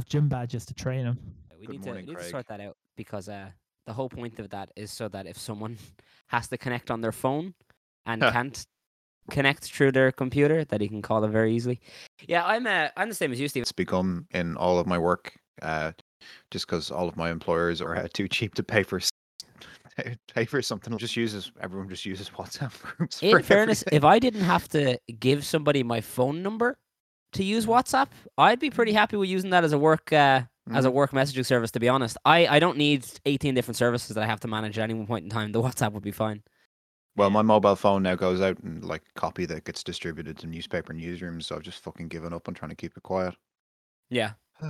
have gym badges to train him. We Good need, morning, to, need to sort that out because uh, the whole point of that is so that if someone has to connect on their phone and can't connect through their computer, that he can call it very easily. Yeah, I'm uh, I'm the same as you, Steve. It's become in all of my work, uh, just because all of my employers are uh, too cheap to pay for s- pay for something. Just uses everyone just uses WhatsApp groups. In for fairness, everything. if I didn't have to give somebody my phone number to use WhatsApp, I'd be pretty happy with using that as a work uh, as a Mhm. work messaging service. To be honest, I I don't need 18 different services that I have to manage at any one point in time. The WhatsApp would be fine. Well, my mobile phone now goes out and like copy that gets distributed to newspaper newsrooms, so I've just fucking given up on trying to keep it quiet. Yeah,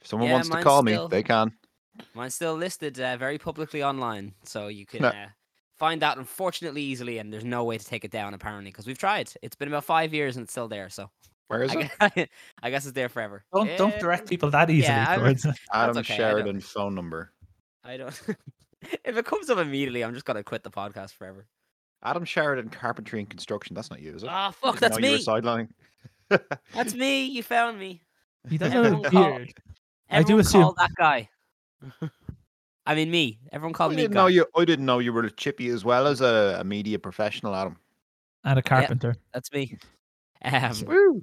If someone Yeah, wants to call still- me, they can. mine's still listed uh, very publicly online, so you can No. uh, find that unfortunately easily. And there's no way to take it down apparently because we've tried. It's been about five years and it's still there. So Where is I it? guess, I guess it's there forever. Don't don't Eh, direct people that easily yeah, towards it. Adam okay, Sheridan phone number. I don't. if it comes up immediately, I'm just gonna quit the podcast forever. Adam Sheridan Carpentry and Construction. That's not you, is it? Ah, fuck, that's know you were me. sidelining. That's me. You found me. He does have Everyone a beard. I do assume- called that guy. I mean, me. Everyone I called me. didn't guy. know you. I didn't know you were a chippy as well as a, a media professional, Adam. and a carpenter. That's me. Um,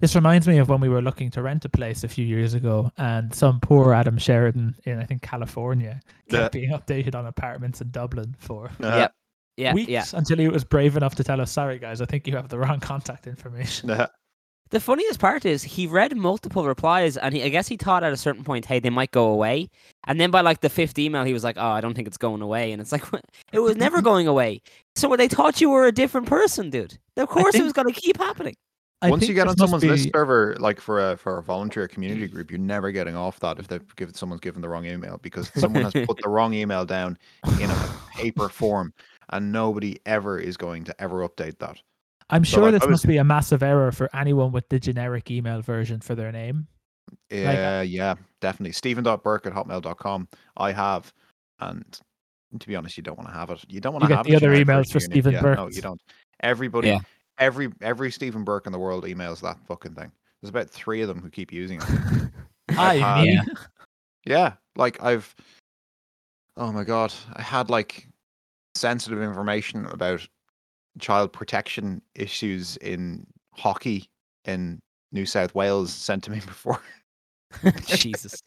This reminds me of when we were looking to rent a place a few years ago, and some poor Adam Sheridan in I think California kept being updated on apartments in Dublin for Uh, Yep. yeah, weeks yeah. until he was brave enough to tell us, "Sorry guys, I think you have the wrong contact information." uh, The funniest part is he read multiple replies, and he, I guess he thought at a certain point, hey, they might go away. And then by like the fifth email, he was like, oh, I don't think it's going away. And it's like, it was never going away. So they thought you were a different person, dude. Of course, it was going to keep happening. I Once you get on must someone's list server, like for a for a volunteer community group, you're never getting off that if they've given someone's given the wrong email because someone has put the wrong email down in a paper form, and nobody ever is going to ever update that. I'm So, sure like, this must be a massive error for anyone with the generic email version for their name. Yeah, yeah, definitely. Stephen.burke at hotmail.com. I have, and to be honest, you don't want to have it. You don't want You to get have the other emails version for of your. Stephen yeah, Burke. No, you don't. Everybody, Yeah. every every Stephen Burke in the world emails that fucking thing. There's about three of them who keep using it. Hi, had- Yeah. Yeah, like I've. Oh my god, I had like sensitive information about child protection issues in hockey in New South Wales sent to me before. Jesus.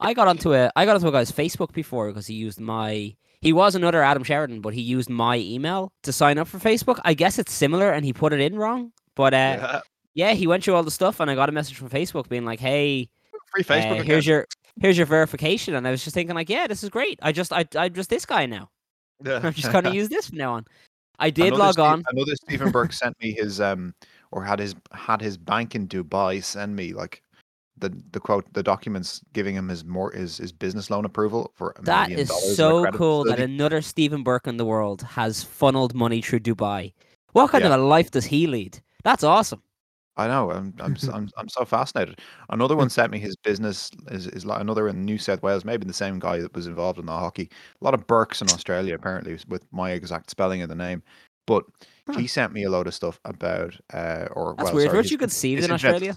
I got onto a I got onto a guy's Facebook before because he used my he was another Adam Sheridan, but he used my email to sign up for Facebook. I guess it's similar and he put it in wrong. But uh, yeah. Yeah, he went through all the stuff and I got a message from Facebook being like, Hey, free uh, Facebook. here's your here's your verification and I was just thinking like, Yeah, this is great. I just I I'm just this guy now. Yeah. I'm just gonna use this from now on. I did Another log Steve- on. Another Stephen Burke sent me his um or had his had his bank in Dubai send me like the the quote the documents giving him his more his, his business loan approval for a That is so cool that another Stephen Burke in the world has funneled money through Dubai. What kind Yeah. of a life does he lead? That's awesome. I know. I'm I'm I'm I'm so fascinated. Another one sent me his business is is like another in New South Wales, maybe the same guy that was involved in the hockey. A lot of Burkes in Australia apparently with my exact spelling of the name. But Huh. he sent me a load of stuff about uh or That's well, weird. sorry, Weren't you conceived in Australia?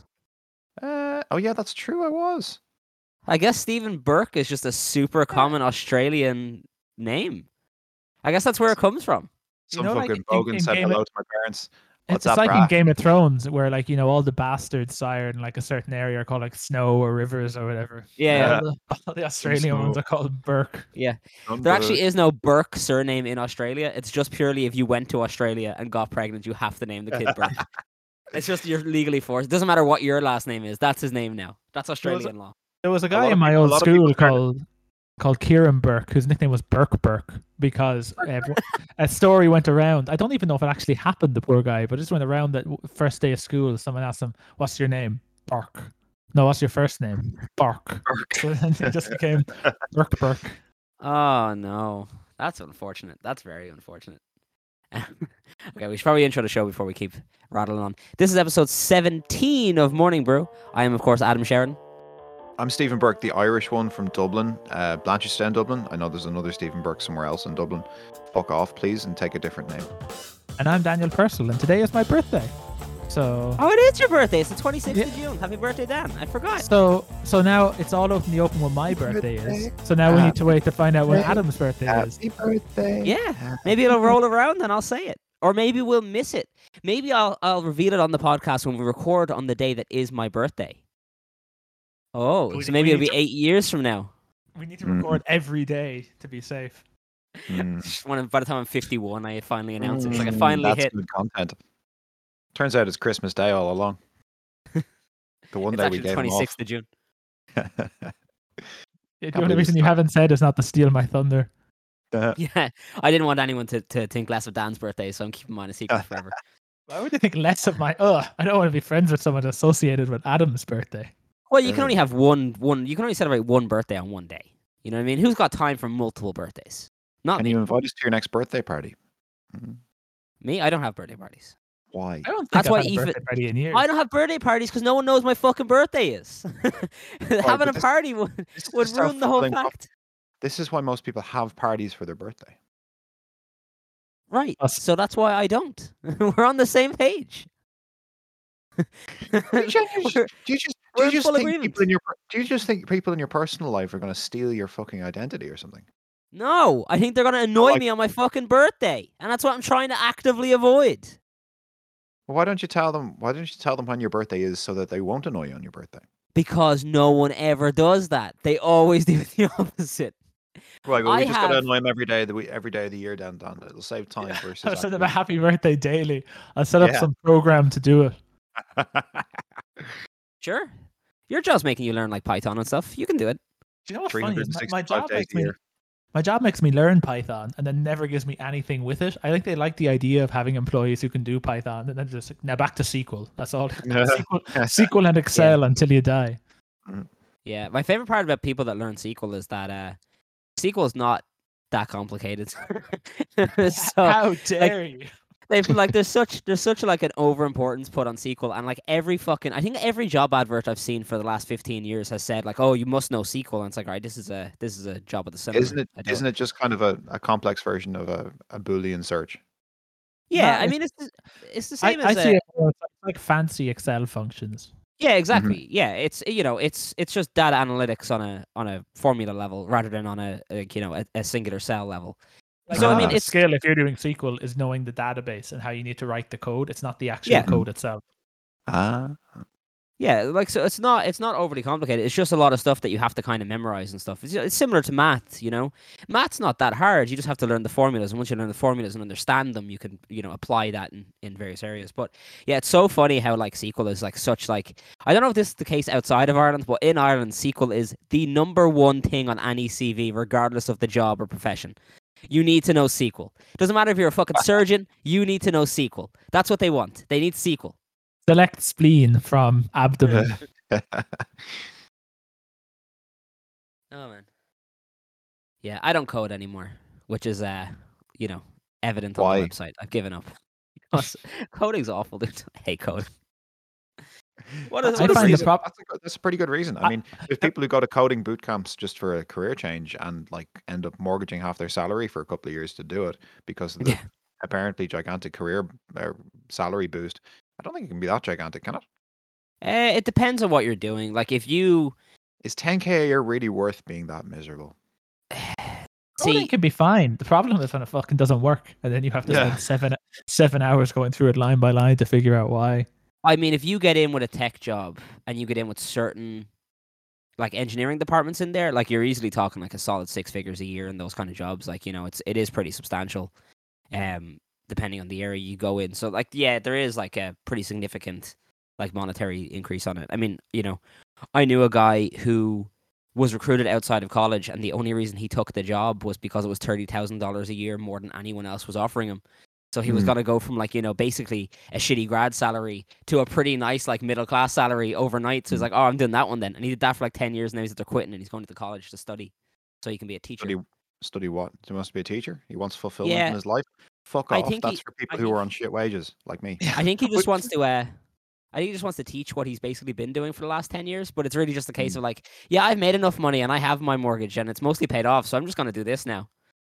Uh, oh yeah, that's true. I was. I guess Stephen Burke is just a super common Australian name. I guess that's where it comes from. You Some know, fucking in- bogan said hello to my parents. What's it's that, like in? Game of Thrones, where like you know all the bastards sired in like a certain area are called like Snow or Rivers or whatever. Yeah, all the, all the Australian ones are called Burke. None There but actually is no Burke surname in Australia. It's just purely if you went to Australia and got pregnant, you have to name the kid Burke. it's just you're legally forced. It doesn't matter what your last name is. That's his name now. That's Australian law. There was a guy of in my people- old lot of people school called called Kieran Burke, whose nickname was Burke Burke, because ev- a story went around. I don't even know if it actually happened. The poor guy, but it just went around that first day of school. Someone asked him, "What's your name?" Burke. No, what's your first name? Burke. So then it just became Burke Burke. Oh no, that's unfortunate. That's very unfortunate. okay, we should probably intro the show before we keep rattling on. This is episode 17 of Morning Brew. I am, of course, Adam Sharon. I'm Stephen Burke, the Irish one from Dublin, uh, Blanchardstown, Dublin. I know there's another Stephen Burke somewhere else in Dublin. Fuck off, please, and take a different name. And I'm Daniel Purcell, and today is my birthday. So Oh, it is your birthday. It's the 26th Yeah. of June. Happy birthday, Dan. I forgot. so so now it's all out in the open when my birthday is. So now we need to wait to find out when Adam's birthday is. Happy birthday. Yeah. Maybe it'll roll around and I'll say it. Or maybe we'll miss it. Maybe I'll I'll reveal it on the podcast when we record on the day that is my birthday. Oh, We- so maybe it'll be to- eight years from now. We need to Mm. record every day to be safe. Mm. When by the time I'm 51, I finally announce it. It's like I Mm, finally that's hit. good content. Turns out it's Christmas Day all along. The one It's day actually we the gave him 26th of June. off. The only reason you haven't said is not to steal my thunder. Yeah, I didn't want anyone to, to think less of Dan's birthday, so I'm keeping mine a secret forever. Why would you think less of my? Ugh, I don't want to be friends with someone associated with Adam's birthday. Well, you can Uh, only have one one. You can only celebrate one birthday on one day. You know what I mean? Who's got time for multiple birthdays? Not Can me. you invite us to your next birthday party? Mm. Me, I don't have birthday parties. Why? I don't think That's I've why had a even- birthday party in years. I don't have birthday parties because no one knows my fucking birthday is. Having a this- party would, would ruin the whole fucking- fact. This is why most people have parties for their birthday. Right. Us. So that's why I don't. We're on the same page. Do you just, do you just, we're do you just think people in your do you just think people in your personal life are going to steal your fucking identity or something? no, I think they're gonna annoy like- me on my fucking birthday, and that's what I'm trying to actively avoid. Well, why don't you tell them? Why don't you tell them when your birthday is so that they won't annoy you on your birthday? Because no one ever does that. They always do the opposite. Right, well, we I just got to annoy them every day of the week, every day of the year. Down, down. It'll save time versus. I'll send them a happy birthday daily. I'll set up Yeah. some program to do it. Sure. Your job's making you learn like Python and stuff. You can do it. Do you know what's funny? My, my job makes me my job makes me learn Python and then never gives me anything with it. I think they like the idea of having employees who can do Python and then just like, now back to SQL. That's all. SQL, SQL and Excel until you die. Yeah. My favorite part about people that learn SQL is that uh SQL is not that complicated. so How dare you? They've like there's such there's such like an over importance put on SQL and like every fucking I think every job advert I've seen for the last 15 years has said like oh you must know SQL and it's like all right this is a this is a job at the cinema. Isn't it? I don't- it just kind of a, a complex version of a, a boolean search? Yeah, No, I mean it's the- it's the I, same I as see uh, it as like fancy Excel functions. Yeah, exactly. Yeah, it's you know, it's it's just data analytics on a on a formula level rather than on a, like, you know a, a singular cell level. Like, So, I mean, lot of it's- skill if you're doing SQL is knowing the database and how you need to write the code. It's not the actual Yeah. code itself. Ah, Yeah, like so it's not it's not overly complicated. It's just a lot of stuff that you have to kind of memorize and stuff. It's, it's similar to math, you know. Math's not that hard. You just have to learn the formulas, and once you learn the formulas and understand them, you can you know apply that in, in various areas. But yeah, it's so funny how like SQL is like such like I don't know if this is the case outside of Ireland, but in Ireland, SQL is the number one thing on any CV, regardless of the job or profession. You need to know SQL. Doesn't matter if you're a fucking surgeon. You need to know SQL. That's what they want. They need SQL. Select spleen from abdomen. Oh man. Yeah, I don't code anymore, which is uh, you know, evident on Why? the website. I've given up. Coding's awful, dude. I hate code. What is That's a I good find the reason. prob- that's, a, that's a pretty good reason. I I- mean, there's people who go to coding boot camps just for a career change and like end up mortgaging half their salary for a couple of years to do it because of the Yeah. apparently gigantic career uh, salary boost. I don't think it can be that gigantic, can it? Uh, it depends on what you're doing. Like if you Is 10k a year really worth being that miserable? Coding see, can be fine. The problem is when it fucking doesn't work, and then you have to Yeah. spend seven seven hours going through it line by line to figure out why. I mean, if you get in with a tech job and you get in with certain like engineering departments in there, like you're easily talking like a solid six figures a year in those kind of jobs. Like you know, it's it is pretty substantial, um, depending on the area you go in. So like, yeah, there is like a pretty significant like monetary increase on it. I mean, you know, I knew a guy who was recruited outside of college, and the only reason he took the job was because it was thirty thousand dollars a year more than anyone else was offering him. So he was Hmm. gonna go from like you know basically a shitty grad salary to a pretty nice like middle class salary overnight. So he's Hmm. like, oh, I'm doing that one then, and he did that for like ten years. And now he's after quitting, and he's going to the college to study, so he can be a teacher. Study, study what? He wants to be a teacher. He wants fulfillment Yeah. in his life. Fuck off. That's he- for people I who think- are on shit wages like me. I think he just wants to. Uh, I think he just wants to teach what he's basically been doing for the last ten years. But it's really just a case Mm. of like, yeah, I've made enough money and I have my mortgage and it's mostly paid off, so I'm just gonna do this now.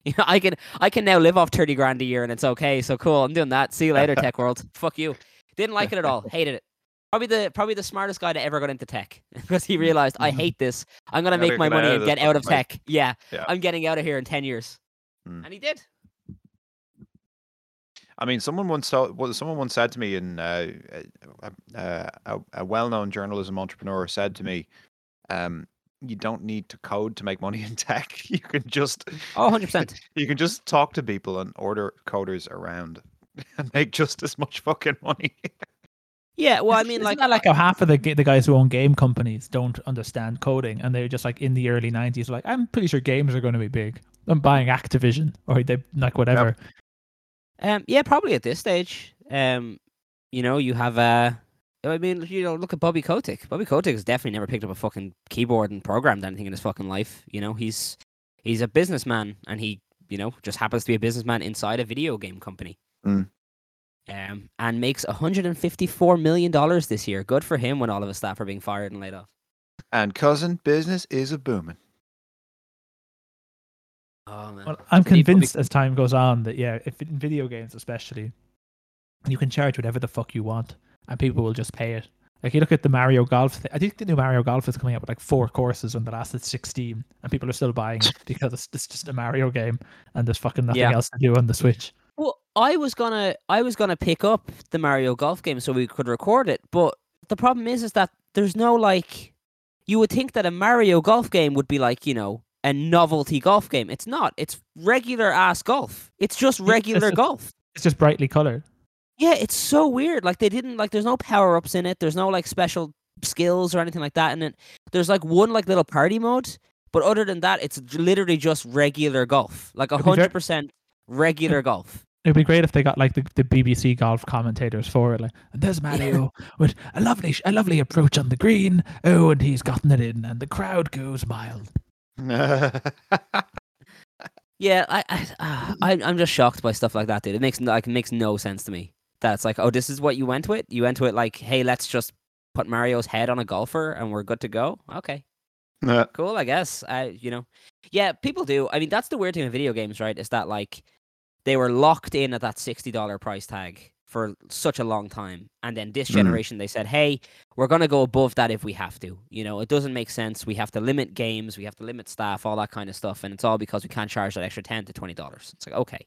You know, I can I can now live off thirty grand a year and it's okay. So cool, I'm doing that. See you later, tech world. Fuck you. Didn't like it at all. Hated it. Probably the probably the smartest guy that ever got into tech because he realized I hate this. I'm gonna make my money and get out of fucking place." tech. Yeah, Yeah. I'm getting out of here in ten years, Hmm. and he did. I mean, someone once told, well, someone once said to me, and uh, a, a well-known journalism entrepreneur said to me, um, "You don't need to code to make money in tech. You can just, Oh, 100 percent. you can just talk to people and order coders around and make just as much fucking money." Yeah. Well, I mean, isn't like, that like how half of the the guys who own game companies don't understand coding, and they're just like in the early '90s, like I'm pretty sure games are going to be big. I'm buying Activision or they like whatever. Um, yeah, probably at this stage. Um, you know, you have uh I mean, you know, look at Bobby Kotick. Bobby Kotick has definitely never picked up a fucking keyboard and programmed anything in his fucking life. You know, he's he's a businessman, and he, you know, just happens to be a businessman inside a video game company. Mm. Um, and makes 154 million dollars this year. Good for him when all of his staff are being fired and laid off. And cousin, business is a booming. Oh man. Well, I'm So he probably- convinced as time goes on that yeah, if in video games especially, you can charge whatever the fuck you want, and people will just pay it. Like you look at the Mario Golf thing. I think the new Mario Golf is coming out with like four courses when the last is 16, and people are still buying it because it's, it's just a Mario game and there's fucking nothing Yeah. else to do on the Switch. Well, I was gonna I was gonna pick up the Mario Golf game so we could record it, but the problem is is that there's no like you would think that a Mario Golf game would be like, you know, a novelty golf game. It's not. It's regular ass golf. It's just Yeah, it's regular golf. It's just brightly colored. Yeah, it's so weird. Like they didn't like there's no power ups in it. There's no like special skills or anything like that in it. There's like one like little party mode, but other than that, it's literally just regular golf. Like a It'd be ver- hundred percent regular golf. It'd be great if they got like the, the BBC golf commentators for it. Like, and there's Mario with a lovely, a lovely approach on the green. Oh, and he's gotten it in, and the crowd goes wild. Yeah, I, I, ah, I, I'm just shocked by stuff like that, dude. It makes like it makes no sense to me. That's like, oh, this is what you went with. You went with like, hey, let's just put Mario's head on a golfer and we're good to go. Okay, Nah. cool. I guess. I, you know, yeah, people do. I mean, that's the weird thing with video games, right? Is that like they were locked in at that sixty dollar price tag for such a long time, and then this Mhm. generation they said, hey, we're gonna go above that if we have to. You know, it doesn't make sense. We have to limit games, we have to limit staff, all that kind of stuff, and it's all because we can't charge that extra ten to twenty dollars. It's like okay.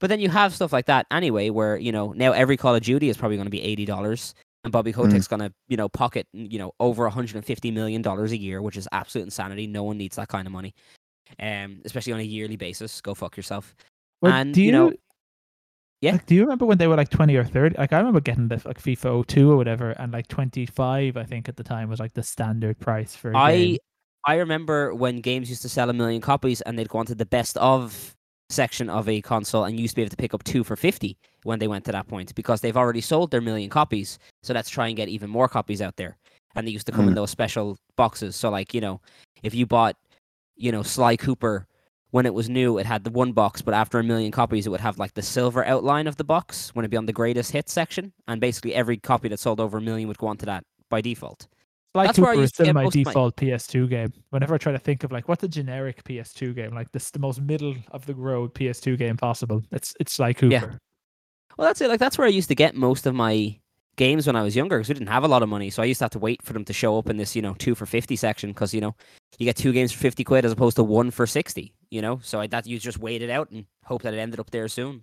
But then you have stuff like that anyway, where you know now every Call of Duty is probably going to be eighty dollars, and Bobby Kotick's going to you know pocket you know over one hundred and fifty million dollars a year, which is absolute insanity. No one needs that kind of money, um, especially on a yearly basis. Go fuck yourself. Well, And, do you you, know- Yeah. like, do you remember when they were like twenty or thirty? Like I remember getting the like FIFA 02 or whatever, and like twenty five, I think at the time was like the standard price for. I game. I remember when games used to sell a million copies and they'd go onto the best of section of a console and used to be able to pick up two for 50 when they went to that point because they've already sold their million copies. So let's try and get even more copies out there. And they used to come in Mm. those special boxes. So, like, you know, if you bought, you know, Sly Cooper when it was new, it had the one box, but after a million copies, it would have like the silver outline of the box when it'd be on the greatest hits section. And basically, every copy that sold over a million would go onto that by default. Sly that's Cooper is still my most my- default PS2 game. Whenever I try to think of like what's a generic PS2 game, like this the most middle of the road PS2 game possible. It's it's Sly Cooper. Yeah. Well, that's it. Like that's where I used to get most of my games when I was younger because we didn't have a lot of money. So I used to have to wait for them to show up in this, you know, two for fifty section because you know you get two games for fifty quid as opposed to one for sixty. You know, so I, that you just wait it out and hope that it ended up there soon.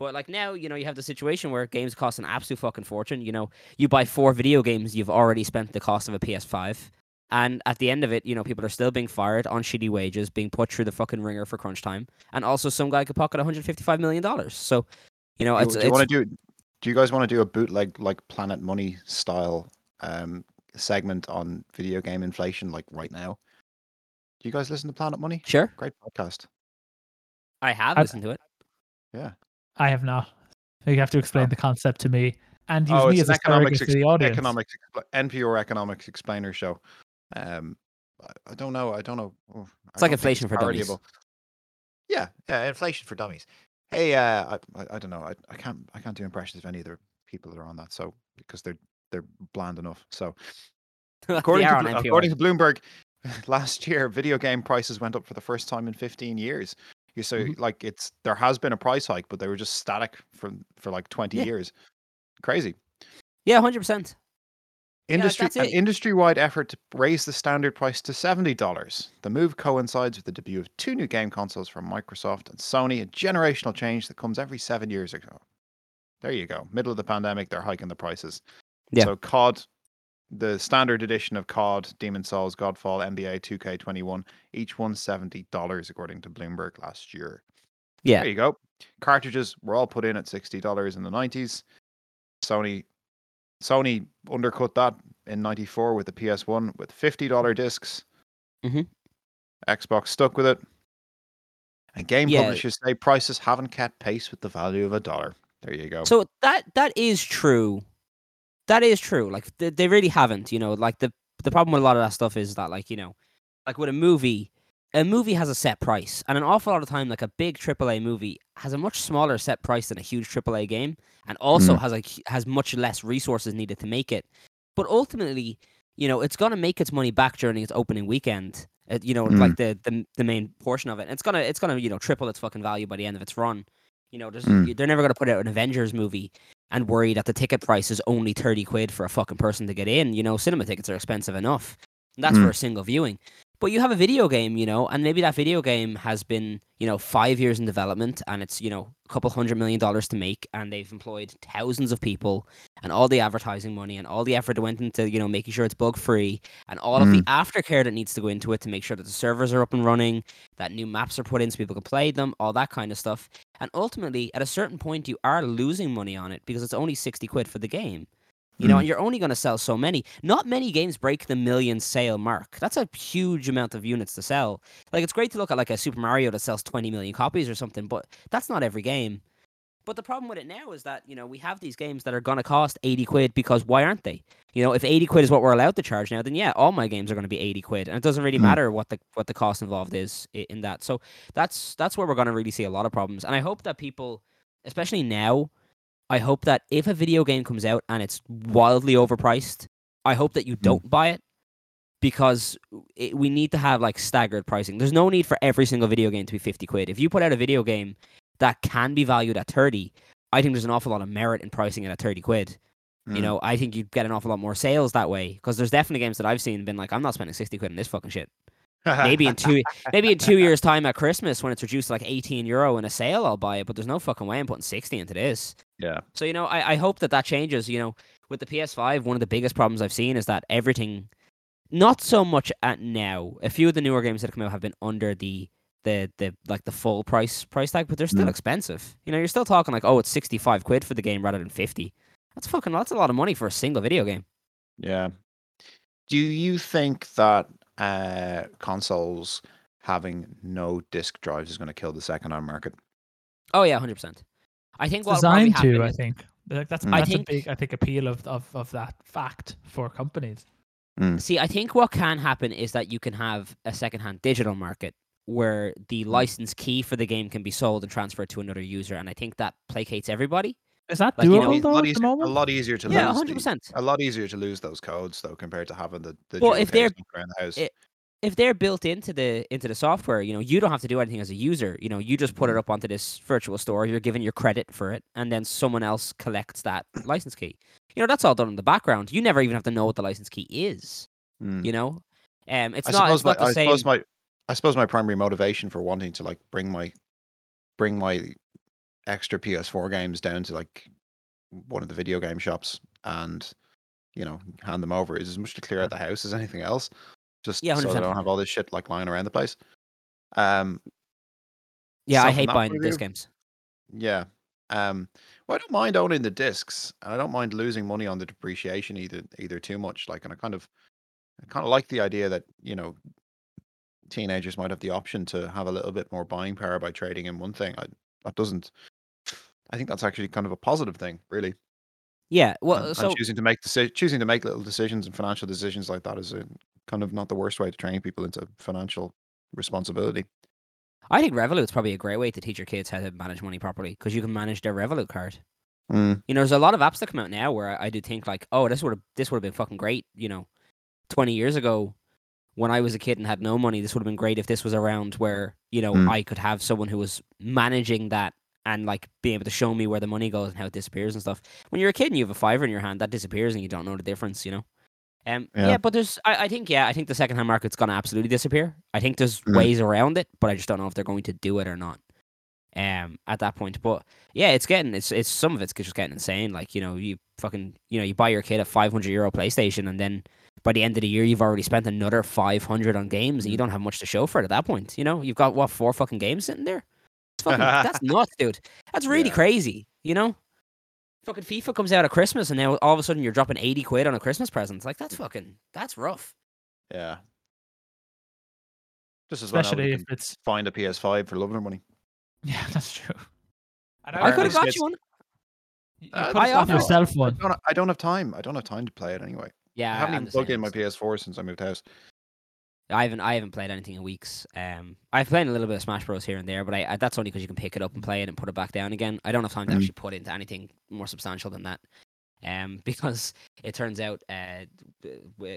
But like now, you know, you have the situation where games cost an absolute fucking fortune. You know, you buy four video games, you've already spent the cost of a PS5. And at the end of it, you know, people are still being fired on shitty wages, being put through the fucking ringer for crunch time. And also some guy could pocket $155 million. So, you know, Do, it's, do you it's want to do? Do you guys want to do a bootleg like Planet Money style um, segment on video game inflation like right now? Do you guys listen to Planet Money? sure. Great podcast. I have I- listened to it. Yeah. I have not. You have to explain Oh. the concept to me and use oh, me as an a surrogate economics, to ex- the audience. economics NPR economics explainer show. Um, I- I don't know. I don't know. I It's like don't think inflation for dummies. Yeah, yeah, inflation for dummies. Hey, uh, I, I, I don't know. I, I can't, I can't do impressions of any of the people that are on that. So because they're they're bland enough. So according, to, are on Blo- NPR. according to Bloomberg, last year video game prices went up for the first time in 15 years. You say Mm-hmm. like it's there has been a price hike, but they were just static for for like 20 Yeah. years. Crazy. Yeah, hundred percent. Industry that's an industry-wide effort to raise the standard price to seventy dollars. The move coincides with the debut of two new game consoles from Microsoft and Sony, a generational change that comes every seven years ago. There you go. Middle of the pandemic, they're hiking the prices. Yeah. So COD, the standard edition of COD, Demon's Souls, Godfall, NBA 2K21, each one seventy dollars according to Bloomberg last year. Yeah. There you go. Cartridges were all put in at sixty dollars in the nineties. Sony Sony undercut that in ninety four with the PS One with fifty dollar discs. Mhm. Xbox stuck with it. And game Yeah. publishers say prices haven't kept pace with the value of a dollar. There you go. So that that is true. That is true. Like they, they really haven't. You know, like the the problem with a lot of that stuff is that like you know, like with a movie, a movie has a set price, and an awful lot of time, like a big AAA movie has a much smaller set price than a huge AAA game, and also has like has much less resources needed to make it. But ultimately, you know, it's gonna make its money back during its opening weekend. Uh, you know, Mm. like the, the the main portion of it. And It's gonna it's gonna you know triple its fucking value by the end of its run. You know, Mm. they're never gonna put out an Avengers movie and worry that the ticket price is only 30 quid for a fucking person to get in. You know, cinema tickets are expensive enough. And that's Mm. for a single viewing. But you have a video game, you know, and maybe that video game has been, you know, five years in development and it's, you know, a couple hundred million dollars to make and they've employed thousands of people and all the advertising money and all the effort that went into, you know, making sure it's bug free and all of the mm. aftercare that needs to go into it to make sure that the servers are up and running, that new maps are put in so people can play them, all that kind of stuff. And ultimately, at a certain point, you are losing money on it because it's only 60 quid for the game. You know, Mm. and you're only going to sell so many. Not many games break the million sale mark. That's a huge amount of units to sell. Like, it's great to look at like a Super Mario that sells 20 million copies or something, but that's not every game. But the problem with it now is that, you know, we have these games that are going to cost 80 quid because why aren't they? You know, if 80 quid is what we're allowed to charge now, then yeah, all my games are going to be 80 quid. And it doesn't really Mm. matter what the what the cost involved is in that. So that's that's where we're going to really see a lot of problems. And I hope that people, especially now, I hope that if a video game comes out and it's wildly overpriced, I hope that you don't buy it because it, we need to have like staggered pricing. There's no need for every single video game to be 50 quid. If you put out a video game that can be valued at 30, I think there's an awful lot of merit in pricing it at 30 quid. You Mm. know, I think you'd get an awful lot more sales that way because there's definitely games that I've seen been like, I'm not spending 60 quid on this fucking shit. Maybe in two maybe in two years' time at Christmas when it's reduced to like 18 euro in a sale, I'll buy it. But there's no fucking way I'm putting 60 into this. yeah. So you know, I, I hope that that changes. You know, with the PS5, one of the biggest problems I've seen is that everything, not so much at now. A few of the newer games that have come out have been under the the the like the full price price tag, but they're still Mm. expensive. You know, you're still talking like, oh, it's 65 quid for the game rather than 50. That's fucking that's a lot of money for a single video game. Yeah. Do you think that uh, consoles having no disk drives is going to kill the second-hand market? Oh yeah, 100. percent I think It's designed to, happen I think. Like that's Mm. I that's think- a big, I think, appeal of, of, of that fact for companies. See, I think what can happen is that you can have a secondhand digital market where the Hmm. license key for the game can be sold and transferred to another user, and I think that placates everybody. Is that Like, you know, doable It's a though lot, easier, a lot easier to Yeah, lose. hundred the- percent. A lot easier to lose those codes though compared to having the, the Well, if they're- around the house. it- If they're built into the into the software, you know, you don't have to do anything as a user. You know, you just put it Mm. up onto this virtual store. You're given your credit for it, and then someone else collects that license key. You know, that's all done in the background. You never even have to know what the license key is. Mm. You know, um, it's I not. suppose It's not my, the I same. suppose my I suppose my primary motivation for wanting to like bring my bring my extra PS4 games down to like one of the video game shops and you know hand them over is as much to clear out the house as anything else. Just Yeah, so I don't have all this shit like lying around the place. Um, yeah, I hate buying disc games. yeah. Um, well, I don't mind owning the discs, and I don't mind losing money on the depreciation either either too much. Like, and I kind of, I kind of like the idea that you know, teenagers might have the option to have a little bit more buying power by trading in one thing. I, that doesn't. I think that's actually kind of a positive thing, really. Yeah, well, and, so choosing to make deci- choosing to make little decisions and financial decisions like that is a, kind of not the worst way to train people into financial responsibility. I think Revolut's probably a great way to teach your kids how to manage money properly because you can manage their Revolut card. Mm, You know, there's a lot of apps that come out now where I, I do think like, oh, this would have this would have been fucking great. You know, twenty years ago, when I was a kid and had no money, this would have been great if this was around where you know Mm. I could have someone who was managing that and like being able to show me where the money goes and how it disappears and stuff. When you're a kid and you have a fiver in your hand, that disappears and you don't know the difference, you know. Um, yeah. Yeah. but there's, I, I think, yeah, I think the secondhand market's gonna absolutely disappear. I think there's Mhm. ways around it, but I just don't know if they're going to do it or not. Um, at that point, but yeah, it's getting, it's, it's some of it's just getting insane. Like you know, you fucking, you know, you buy your kid a 500 euro PlayStation, and then by the end of the year, you've already spent another 500 on games, and you don't have much to show for it at that point. You know, you've got what four fucking games sitting there. It's fucking, that's nuts, dude. That's really Yeah. crazy. You know. Fucking FIFA comes out at Christmas, and now all of a sudden you're dropping eighty quid on a Christmas present. Like that's fucking that's rough. Yeah. Just as Especially we if it's find a PS5 for loving money. yeah, that's true. And I could have got you one. You Uh, could I have got offer- yourself I one. don't, I don't have time. I don't have time to play it anyway. Yeah, I haven't I'm even plugged in my PS4 since I moved house. I haven't I haven't played anything in weeks. Um, I've played a little bit of Smash Bros here and there, but I, I that's only because you can pick it up and play it and put it back down again. I don't have time to Mm. actually put into anything more substantial than that. Um, because it turns out uh,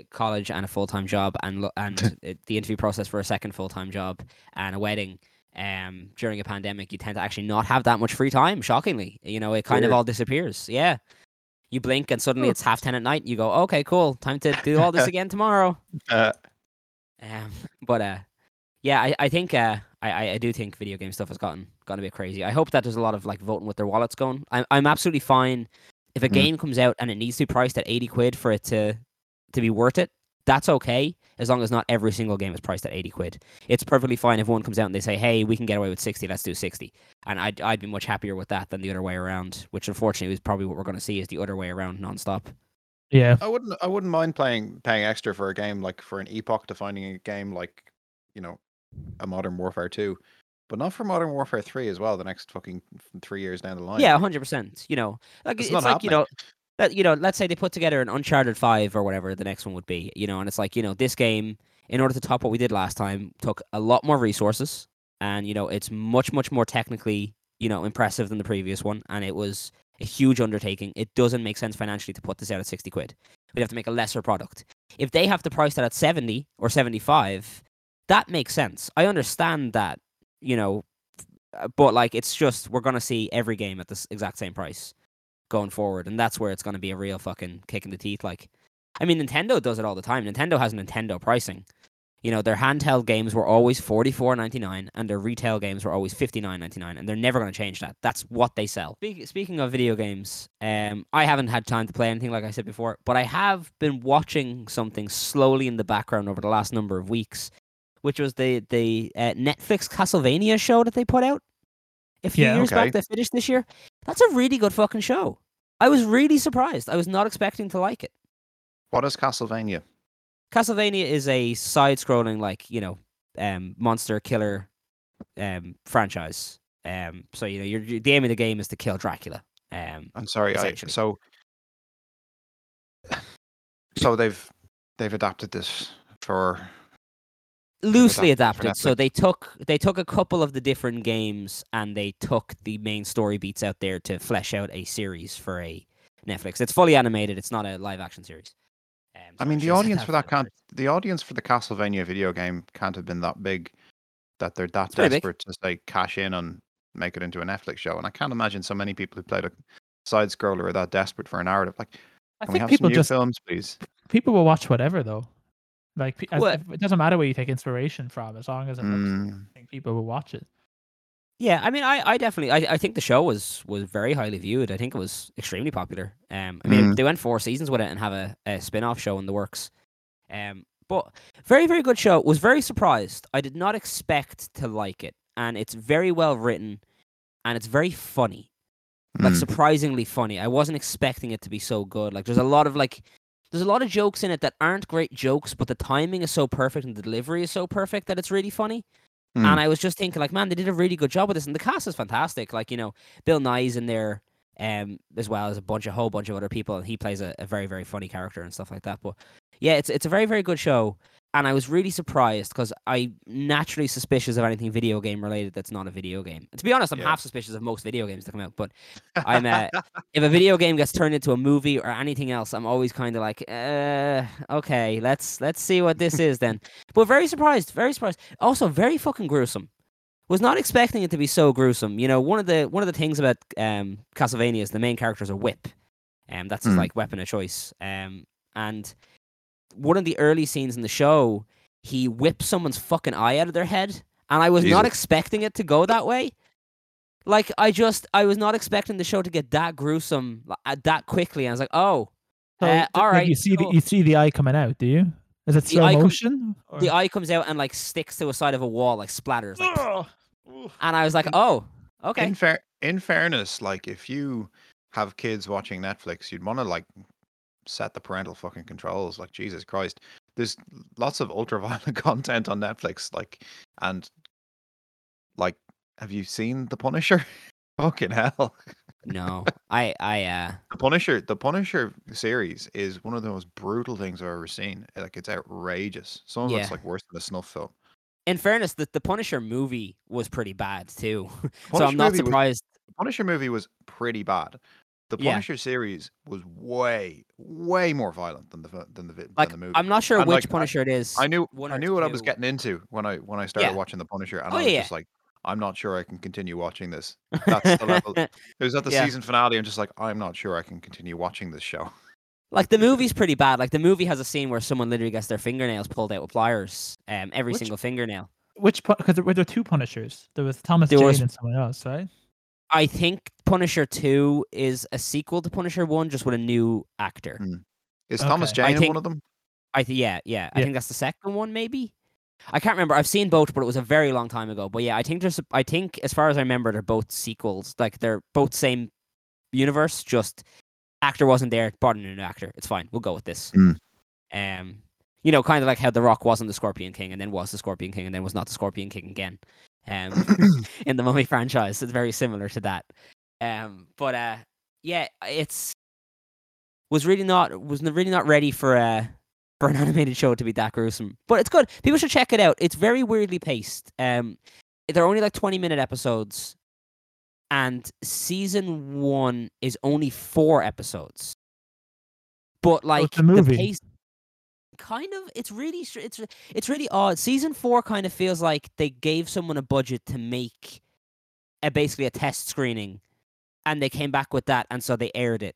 college and a full time job and and the interview process for a second full time job and a wedding. Um, during a pandemic, you tend to actually not have that much free time. Shockingly, you know, it kind of all disappears. Yeah, you blink and suddenly it's half ten at night. You go, okay, cool, time to do all this again tomorrow. Uh, Um, but uh, yeah, I, I think uh, I, I- do think video game stuff has gotten gotten a bit crazy. I hope that there's a lot of like voting with their wallets going. I'm I'm absolutely fine if a Mm. game comes out and it needs to be priced at eighty quid for it to to be worth it. That's okay as long as not every single game is priced at eighty quid. It's perfectly fine if one comes out and they say, "Hey, we can get away with sixty. Let's do 60. And I'd I'd be much happier with that than the other way around. Which unfortunately is probably what we're going to see is the other way around nonstop. Yeah, I wouldn't. I wouldn't mind playing paying extra for a game like for an epoch defining a game like you know a Modern Warfare two, but not for Modern Warfare three as well. The next fucking three years down the line. Yeah, hundred percent. You know, like It's it's, not like you know, that you know, let's say they put together an Uncharted Five or whatever the next one would be. You know, and it's like you know, this game in order to top what we did last time took a lot more resources, and you know, it's much much more technically you know impressive than the previous one, and it was a huge undertaking. It doesn't make sense financially to put this out at sixty quid. We'd have to make a lesser product. If they have to price that at seventy or seventy five, that makes sense. I understand that. You know, uh, but like it's just we're gonna see every game at this exact same price going forward, and that's where it's gonna be a real fucking kick in the teeth. Like, I mean, Nintendo does it all the time. Nintendo has Nintendo pricing. You know, their handheld games were always forty four ninety nine, and their retail games were always fifty nine ninety nine, and they're never gonna change that. That's what they sell. Speaking of video games, um, I haven't had time to play anything like I said before, but I have been watching something slowly in the background over the last number of weeks, which was the the uh, Netflix Castlevania show that they put out a few Yeah, years okay. back that finished this year. That's a really good fucking show. I was really surprised. I was not expecting to like it. What is Castlevania? Castlevania is a side-scrolling, like you know, um, monster killer um, franchise. Um, so you know, you're, you the aim of the game is to kill Dracula. Um, I'm sorry. I, so so they've they've adapted this for loosely adapted adapted. So they took they took a couple of the different games and they took the main story beats out there to flesh out a series for a Netflix. It's fully animated. It's not a live action series. Um, I mean, the audience for that can't. The audience for the Castlevania video game can't have been that big that they're that It's desperate to say cash in and make it into a Netflix show. And I can't imagine so many people who played a side scroller are that desperate for a narrative. Like, I can we think have people some new just films, please? people will watch whatever though. Like as- it doesn't matter where you take inspiration from, as long as it looks. Mm, I think people will watch it. Yeah, I mean, I, I definitely, I, I think the show was was very highly viewed. I think it was extremely popular. Um, I mean, Mm. they went four seasons with it and have a, a spin off show in the works. Um, but very very good show. Was very surprised. I did not expect to like it, and it's very well written, and it's very funny. Like mm. surprisingly funny. I wasn't expecting it to be so good. Like there's a lot of like, there's a lot of jokes in it that aren't great jokes, but the timing is so perfect and the delivery is so perfect that it's really funny. Mm. And I was just thinking, like, man, they did a really good job with this, and the cast is fantastic. Like, you know, Bill Nighy's in there, um, as well as a bunch, a whole bunch of other people, and he plays a, a very, very funny character and stuff like that. But yeah, it's it's a very, very good show, and I was really surprised because I naturally suspicious of anything video game related that's not a video game. And to be honest, I'm Yeah. half suspicious of most video games that come out. But I'm uh, if a video game gets turned into a movie or anything else, I'm always kind of like, uh, okay, let's let's see what this is then. But very surprised, very surprised. Also, very fucking gruesome. was not expecting it to be so gruesome. You know, one of the one of the things about um, Castlevania is the main character is a whip, and um, that's his Mm. like weapon of choice. Um, and one of the early scenes in the show, he whips someone's fucking eye out of their head, and I was not expecting it to go that way. Like I just, I was not expecting the show to get that gruesome li- uh, that quickly. I was like, oh, So, Uh, th- all like, right, you see cool. the you see the eye coming out, do you? Is it The slow eye com- motion? or- the eye comes out and like sticks to a side of a wall, like splatters. Like, and I was like, oh, okay. In fair, in fairness, like if you have kids watching Netflix, you'd want to like set the parental fucking controls. Like Jesus Christ, there's lots of ultra violent content on Netflix. Like, and like, have you seen The Punisher? fucking hell, No, I, I, uh, The Punisher. The Punisher series is one of the most brutal things I've ever seen. Like, it's outrageous. Some of Yeah. it's like worse than a snuff film. in fairness, the, the Punisher movie was pretty bad too. so I'm not movie was- surprised. The Punisher movie was pretty bad. The Yeah. Punisher series was way, way more violent than the than the Like, than the movie. I'm not sure And, which like, I- Punisher it is. I knew I or knew what I was getting into when I when I started Yeah. watching The Punisher, and Oh, I was yeah. just like, I'm not sure I can continue watching this. That's the level. It was at the Yeah. season finale. I'm just like, I'm not sure I can continue watching this show. Like the movie's pretty bad. Like the movie has a scene where someone literally gets their fingernails pulled out with pliers. Um, every Which- single fingernail. Which because there were two Punishers? There was Thomas There Jane was- and someone else, right? I think Punisher Two is a sequel to Punisher One, just with a new actor. Mm. Is Thomas Okay. I Jane think- one of them? I th- yeah, yeah. I think that's the second one, maybe. I can't remember. I've seen both, but it was a very long time ago. But yeah, I think there's. I think as far as I remember, they're both sequels. Like they're both same universe. Just actor wasn't there. Brought in an actor. It's fine. We'll go with this. Mm. Um, you know, kind of like how The Rock wasn't the Scorpion King and then was the Scorpion King and then was not the Scorpion King again. Um, in the Mummy franchise, it's very similar to that. Um, but uh, yeah, it's was really not was really not ready for uh for an animated show to be that gruesome. But it's good. People should check it out. It's very weirdly paced. Um, they're only like twenty minute episodes, and season one is only four episodes. But like it's a movie. pace, kind of, it's really it's it's really odd. Season four kind of feels like they gave someone a budget to make a basically a test screening, and they came back with that, and so they aired it.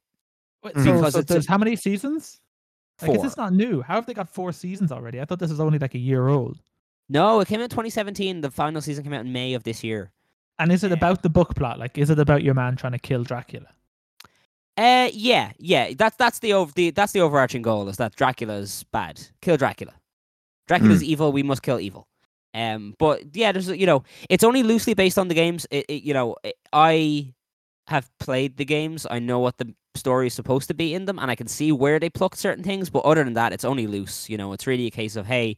Wait, Mm. so, Because so it's there's how many seasons? Like, is Four. this not new? How have they got four seasons already? I thought this was only like a year old. No, it came out in 2017. The final season came out in May of this year. And is it Yeah. about the book plot? Like, is it about your man trying to kill Dracula? Uh, yeah, yeah. That's that's the over the that's the overarching goal is that Dracula's bad. Kill Dracula. Dracula's evil. We must kill evil. Um, but yeah, there's you know it's only loosely based on the games. It, it, you know it, I have played the games. I know what the story is supposed to be in them, and I can see where they plucked certain things. But other than that, it's only loose. You know, it's really a case of hey,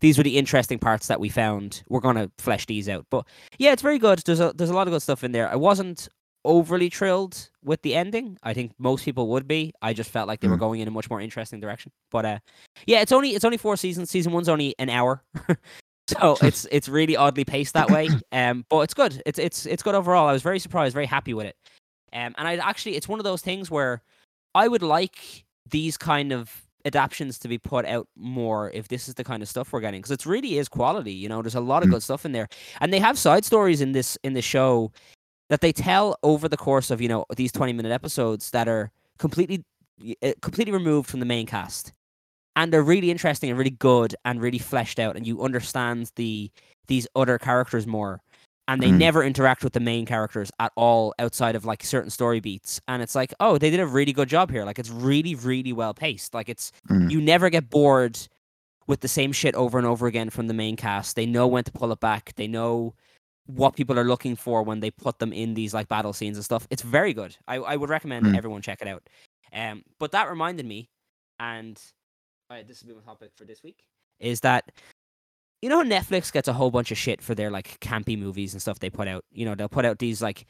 these were the interesting parts that we found. We're gonna flesh these out. But yeah, it's very good. There's a there's a lot of good stuff in there. I wasn't overly thrilled with the ending. I think most people would be. I just felt like they were Mm. going in a much more interesting direction. But uh, yeah, it's only it's only four seasons. Season one's only an hour. So it's it's really oddly paced that way, um, but it's good. It's it's it's good overall. I was very surprised, very happy with it, um, and I actually it's one of those things where I would like these kind of adaptions to be put out more if this is the kind of stuff we're getting because it really is quality. You know, there's a lot of Mm. good stuff in there, and they have side stories in this in the show that they tell over the course of you know these 20 minute episodes that are completely uh, completely removed from the main cast. And they're really interesting and really good and really fleshed out and you understand the these other characters more. And they Mm. never interact with the main characters at all outside of like certain story beats. And it's like oh they did a really good job here. Like it's really really well paced. Like it's Mm. you never get bored with the same shit over and over again from the main cast. They know when to pull it back. They know what people are looking for when they put them in these like battle scenes and stuff it's very good i, I would recommend Mm. everyone check it out um but that reminded me and right, this will be my topic for this week. Is that you know Netflix gets a whole bunch of shit for their like campy movies and stuff they put out. You know, they'll put out these like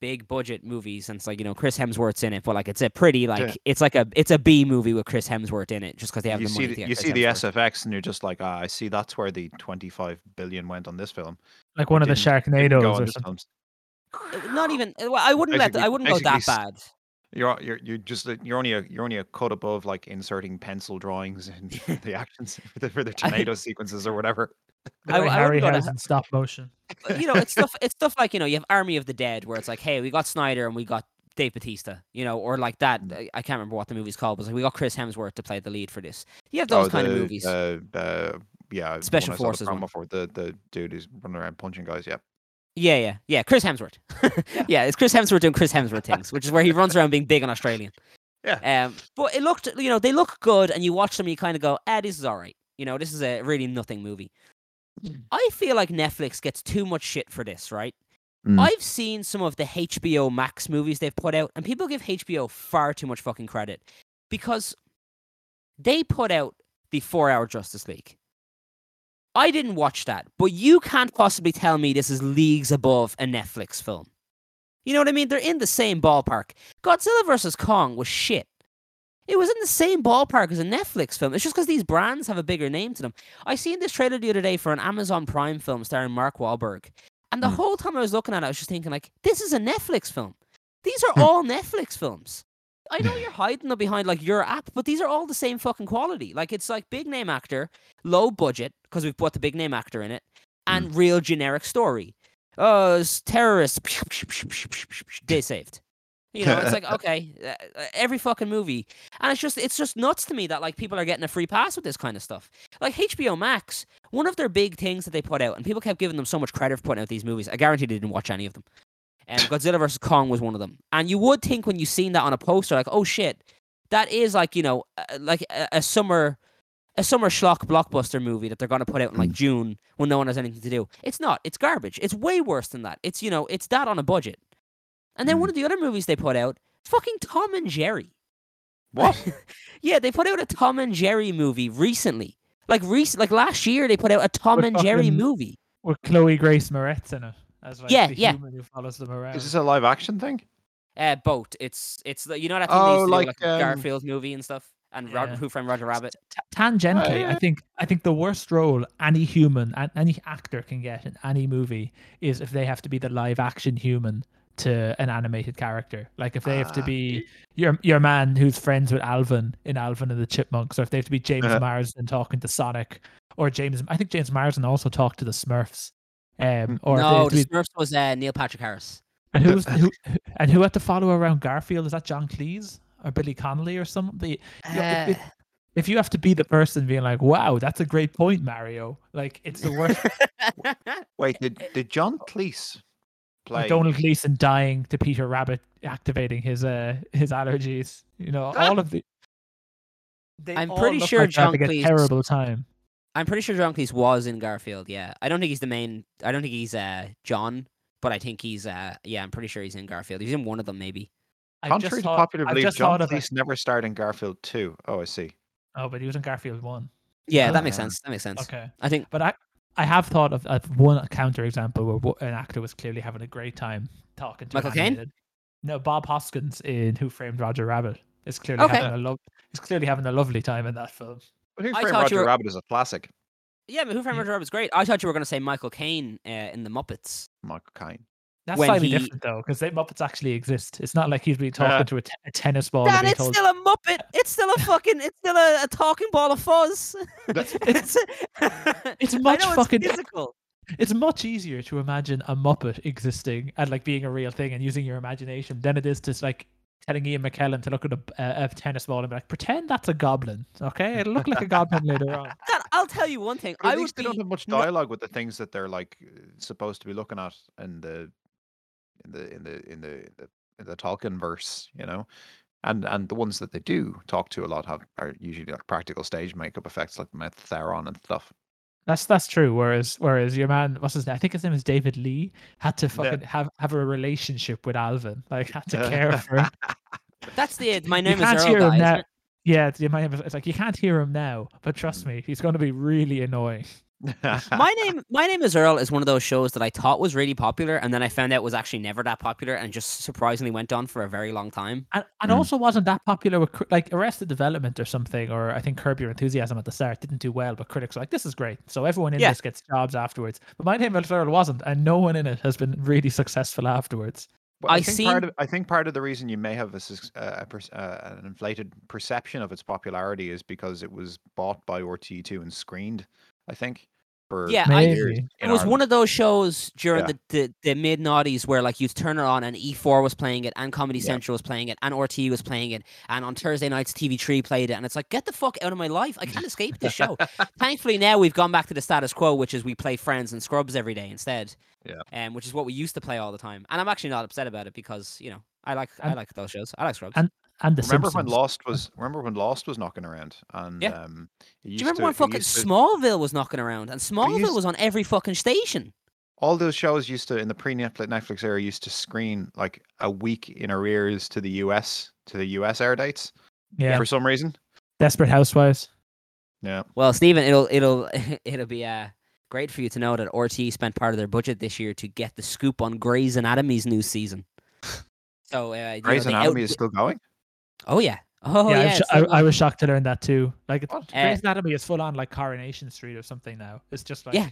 big budget movies and it's like, you know, Chris Hemsworth's in it, but like it's a pretty like Yeah. it's like a it's a B movie with Chris Hemsworth in it just because they have You the see, money the, to get you Chris see the Hemsworth. SFX, and you're just like, ah, I see. That's where the 25 billion went on this film. Like one of the Didn't- didn't Sharknadoes or something. film's- Uh, Not even well, I wouldn't let Basically- I wouldn't go that bad. You're you're you're just you're only a you're only a cut above like inserting pencil drawings in the actions for the, for the tornado sequences or whatever. The I- I go to- Harryhausen stop motion. You know, it's stuff. It's stuff like you know, you have Army of the Dead, where it's like, hey, we got Snyder and we got Dave Bautista, you know, or like that. Mm. I- can't remember what the movie's called, but it's like we got Chris Hemsworth to play the lead for this. You have those kind Oh, the, of movies. Uh, uh, yeah, Special one I saw the Forces one. for the the dude who's running around punching guys. Yeah. yeah, yeah, yeah. Chris Hemsworth. yeah. it's Chris Hemsworth doing Chris Hemsworth things, which is where he runs around being big and Australian. Yeah. Um, but it looked, you know, they look good, and you watch them, and you kind of go, ah, this is all right. You know, this is a really nothing movie. I feel like Netflix gets too much shit for this, right? Mm. I've seen some of the HBO Max movies they've put out, and people give HBO far too much fucking credit because they put out the four hour Justice League. I didn't watch that, but you can't possibly tell me this is leagues above a Netflix film. You know what I mean? They're in the same ballpark. Godzilla vs. Kong was shit. It was in the same ballpark as a Netflix film. It's just because these brands have a bigger name to them. I seen this trailer the other day for an Amazon Prime film starring Mark Wahlberg. And the Hmm. whole time I was looking at it, I was just thinking, like, this is a Netflix film. These are Hmm. all Netflix films. I know you're hiding them behind like your app, but these are all the same fucking quality. Like it's like big name actor, low budget because we've put the big name actor in it, and real generic story. Oh, it's terrorists. Day saved. You know, it's like okay, uh, every fucking movie, and it's just it's just nuts to me that like people are getting a free pass with this kind of stuff. Like HBO Max, one of their big things that they put out, and people kept giving them so much credit for putting out these movies. I guarantee they didn't watch any of them. And Godzilla vs Kong was one of them. And you would think when you seen that on a poster, like, oh shit, that is like you know, uh, like a, a summer, a summer schlock blockbuster movie that they're gonna put out in like June when no one has anything to do. It's not. It's garbage. It's way worse than that. It's you know, it's that on a budget. And then one of the other movies they put out, fucking Tom and Jerry. What? Yeah, they put out a Tom and Jerry movie recently. Like recent, like last year, they put out a Tom With and Jerry movie. With Chloe Grace Moretz in it. As like Yeah, the yeah. human who follows them around. Is this a live action thing? Uh, both. It's it's the, you know that thing they Oh, used to do, like, like um, Garfield movie and stuff, and Rod, Yeah. Who Framed Roger Rabbit. Tangentially, I yeah. think I think the worst role any human, a- any actor can get in any movie is if they have to be the live action human to an animated character. Like if they have to Ah. be your your man who's friends with Alvin in Alvin and the Chipmunks, or if they have to be James Uh-huh. Marsden talking to Sonic, or James. I think James Marsden also talked to the Smurfs. Um, or no, the be- Smurfs was uh, Neil Patrick Harris. and who's who, and who had to follow around Garfield? Is that John Cleese or Billy Connolly or something? Yeah, if- Uh, if you have to be the person being like, "Wow, that's a great point, Mario," like it's the worst. Wait, did did John Cleese play? like Domhnall Gleeson dying to Peter Rabbit activating his uh his allergies. You know, all of the. They I'm pretty sure like John having a Cleese- terrible time. I'm pretty sure John Cleese was in Garfield. Yeah, I don't think he's the main. I don't think he's uh John, but I think he's uh yeah. I'm pretty sure he's in Garfield. He's in one of them maybe. I Contrary just to thought- popular belief, just John thought of it. Cleese never starred in Garfield 2. Oh, I see. Oh, but he was in Garfield one. Yeah, that Ah. makes sense. That makes sense. Okay, I think but I I have thought of, of one counter example where an actor was clearly having a great time talking to Michael Caine? No, Bob Hoskins in Who Framed Roger Rabbit is clearly Okay. having a love. He's clearly having a lovely time in that film. But Who Framed Roger were- Rabbit is a classic. yeah, but Who Framed Yeah. Roger Rabbit is great. I thought you were going to say Michael Caine uh, in the Muppets. Michael Caine. That's When slightly he- different though, because they Muppets actually exist. It's not like he's being talking Uh. to a, tennis ball. and Dan, it's told, still a Muppet. It's still a fucking. It's still a, a talking ball of fuzz. That's- it's, It's I much know fucking- It's physical. it's much easier to imagine a Muppet existing and like being a real thing and using your imagination than it is to like telling Ian McKellen to look at a, a, a tennis ball and be like, pretend that's a goblin. Okay, it'll look like a goblin later on. Dan, I'll tell you one thing. But at I would least they be. don't have much dialogue with the things that they're like uh, supposed to be looking at in the in the in the in the in the, in the Tolkien verse, you know. And and the ones that they do talk to a lot have are usually like practical stage makeup effects like Mouth Theron and stuff. That's that's true. Whereas whereas your man, what's his name? I think his name is David Lee. Had to fucking have have a relationship with Alvin. Like had to care for him. That's the. My you name is can't Earl. hear guy, him isn't now. Yeah, it's, you might have, it's like you can't hear him now, but trust mm. me, he's going to be really annoying. My name my name is Earl is one of those shows that I thought was really popular and then I found out was actually never that popular and just surprisingly went on for a very long time. And, and Mm. also wasn't that popular with like Arrested Development or something, or I think Curb Your Enthusiasm at the start didn't do well, but critics were like, this is great. So everyone in Yeah. this gets jobs afterwards. But My Name is Earl wasn't, and no one in it has been really successful afterwards. Well, I, I think part of I think part of the reason you may have a, sus- uh, a uh, an inflated perception of its popularity is because it was bought by RTE2 and screened. I think for Yeah, I- years Maybe. It in was one of those shows during Yeah. the, the, the mid noughties where like you'd turn it on and E4 was playing it and Comedy Yeah. Central was playing it and RTE was playing it and on Thursday nights TV3 played it and it's like get the fuck out of my life I can't escape this show. Thankfully now we've gone back to the status quo which is we play Friends and Scrubs every day instead. Yeah. Um, which is what we used to play all the time and I'm actually not upset about it because you know I like I like those shows. I like Scrubs. and- And the Remember when Lost was? Remember when Lost was knocking around? And Yeah. um, Do you remember to- when fucking to- Smallville was knocking around and Smallville used- was on every fucking station? all those shows used to in the pre-Netflix era used to screen like a week in arrears to the US to the US air dates yeah, for some reason. Desperate Housewives. Yeah. Well, Stephen, it'll it'll it'll be uh, great for you to know that RTE spent part of their budget this year to get the scoop on Grey's Anatomy's new season. So, uh, you know, Grey's Anatomy out- is still going. Oh yeah, oh yeah, yeah. I'm it's sho- I, I was shocked to learn that too. Like, it's, What? Grey's eh. Anatomy is full on like Coronation Street or something now. It's just like Yeah.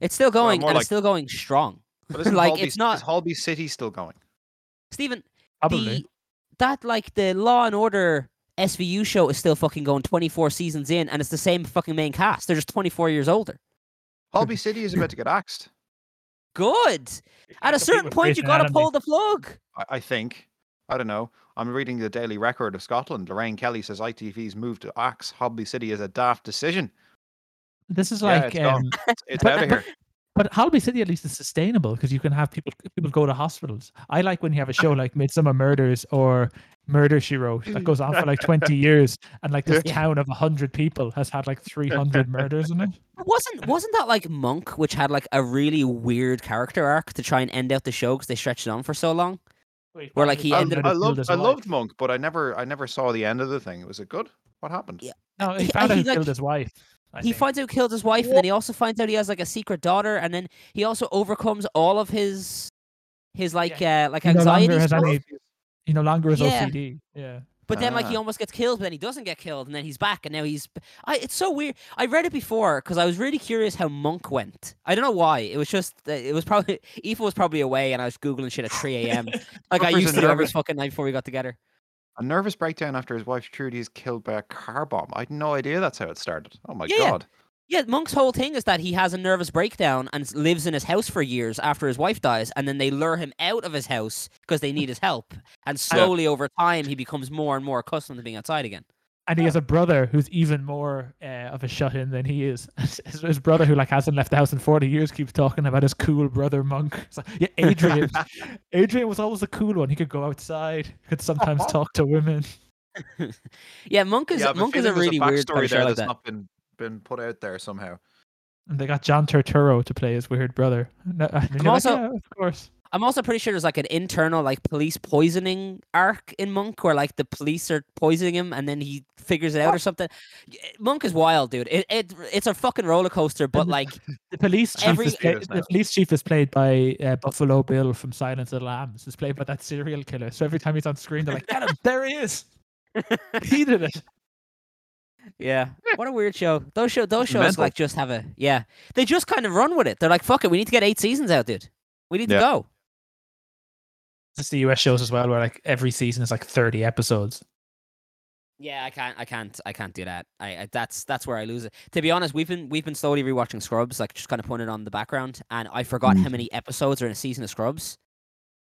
It's still going, more and like- it's still going strong. But isn't Like, Holby, it's not- is Holby City still going? Stephen, probably. the that like the Law and Order SVU show is still fucking going 24 seasons in, and it's the same fucking main cast. They're just 24 years older. Holby City is about to get axed. Good. At a certain point, you got to pull the plug. I, I think. I don't know. I'm reading the Daily Record of Scotland. Lorraine Kelly says ITV's move to axe Holby City is a daft decision. This is like it's gone. um, It's, it's But- out of here. But Holby City at least is sustainable because you can have people people go to hospitals. I like when you have a show like Midsomer Murders or Murder She Wrote that goes on for like twenty years, and like this Yeah. town of hundred people has had like three hundred murders in it. Wasn't wasn't that like Monk, which had like a really weird character arc to try and end out the show because they stretched it on for so long? Where, like, he I, ended I up loved I loved Monk, but I never I never saw the end of the thing. Was it good? What happened? Yeah. No, he he- found out he, he like- killed his wife. I he think. finds out he killed his wife, and then he also finds out he has like a secret daughter, and then he also overcomes all of his his like uh like He no anxiety longer has any. He no longer has Yeah. OCD. Yeah. But then, like, he Ah. almost gets killed, but then he doesn't get killed, and then he's back, and now he's. I, it's so weird. I read it before because I was really curious how Monk went. I don't know why. It was just. It was probably. Aoife was probably away, and I was googling shit at 3 a.m. like I used to do every fucking night before we got together. A nervous breakdown after his wife Trudy is killed by a car bomb. I had no idea that's how it started. Oh my yeah. god. Yeah, Monk's whole thing is that he has a nervous breakdown and lives in his house for years after his wife dies, and then they lure him out of his house because they need his help. And slowly over time, he becomes more and more accustomed to being outside again. And he has a brother who's even more uh, of a shut in than he is. his, his brother, who like hasn't left the house in forty years, keeps talking about his cool brother Monk. Like, yeah, Adrian. Adrian was always the cool one. He could go outside. Could sometimes talk to women. Yeah, Monk is yeah, Monk is a there's really weird story kind of show there like that's that. not been been put out there somehow. And they got John Turturro to play his weird brother. No, and you're like, also- yeah, of course. I'm also pretty sure there's like an internal like police poisoning arc in Monk where like the police are poisoning him and then he figures it out or something. Monk is wild, dude. It, it it's a fucking roller coaster, but the- like The police chief Every- is played, the police chief is played by uh, Buffalo Bill from Silence of the Lambs. Is played by that serial killer. So every time he's on screen, they're like, "Get him! There he is! He did it!" Yeah, what a weird show. Those show those shows mental. like just have a yeah. They just kind of run with it. They're like, fuck it, we need to get eight seasons out, dude. We need Yeah. to go. It's the US shows as well, where like every season is like thirty episodes. Yeah, I can't, I can't, I can't do that. I, I that's that's where I lose it. To be honest, we've been we've been slowly rewatching Scrubs, like just kind of putting it on the background, and I forgot how mm. many episodes are in a season of Scrubs.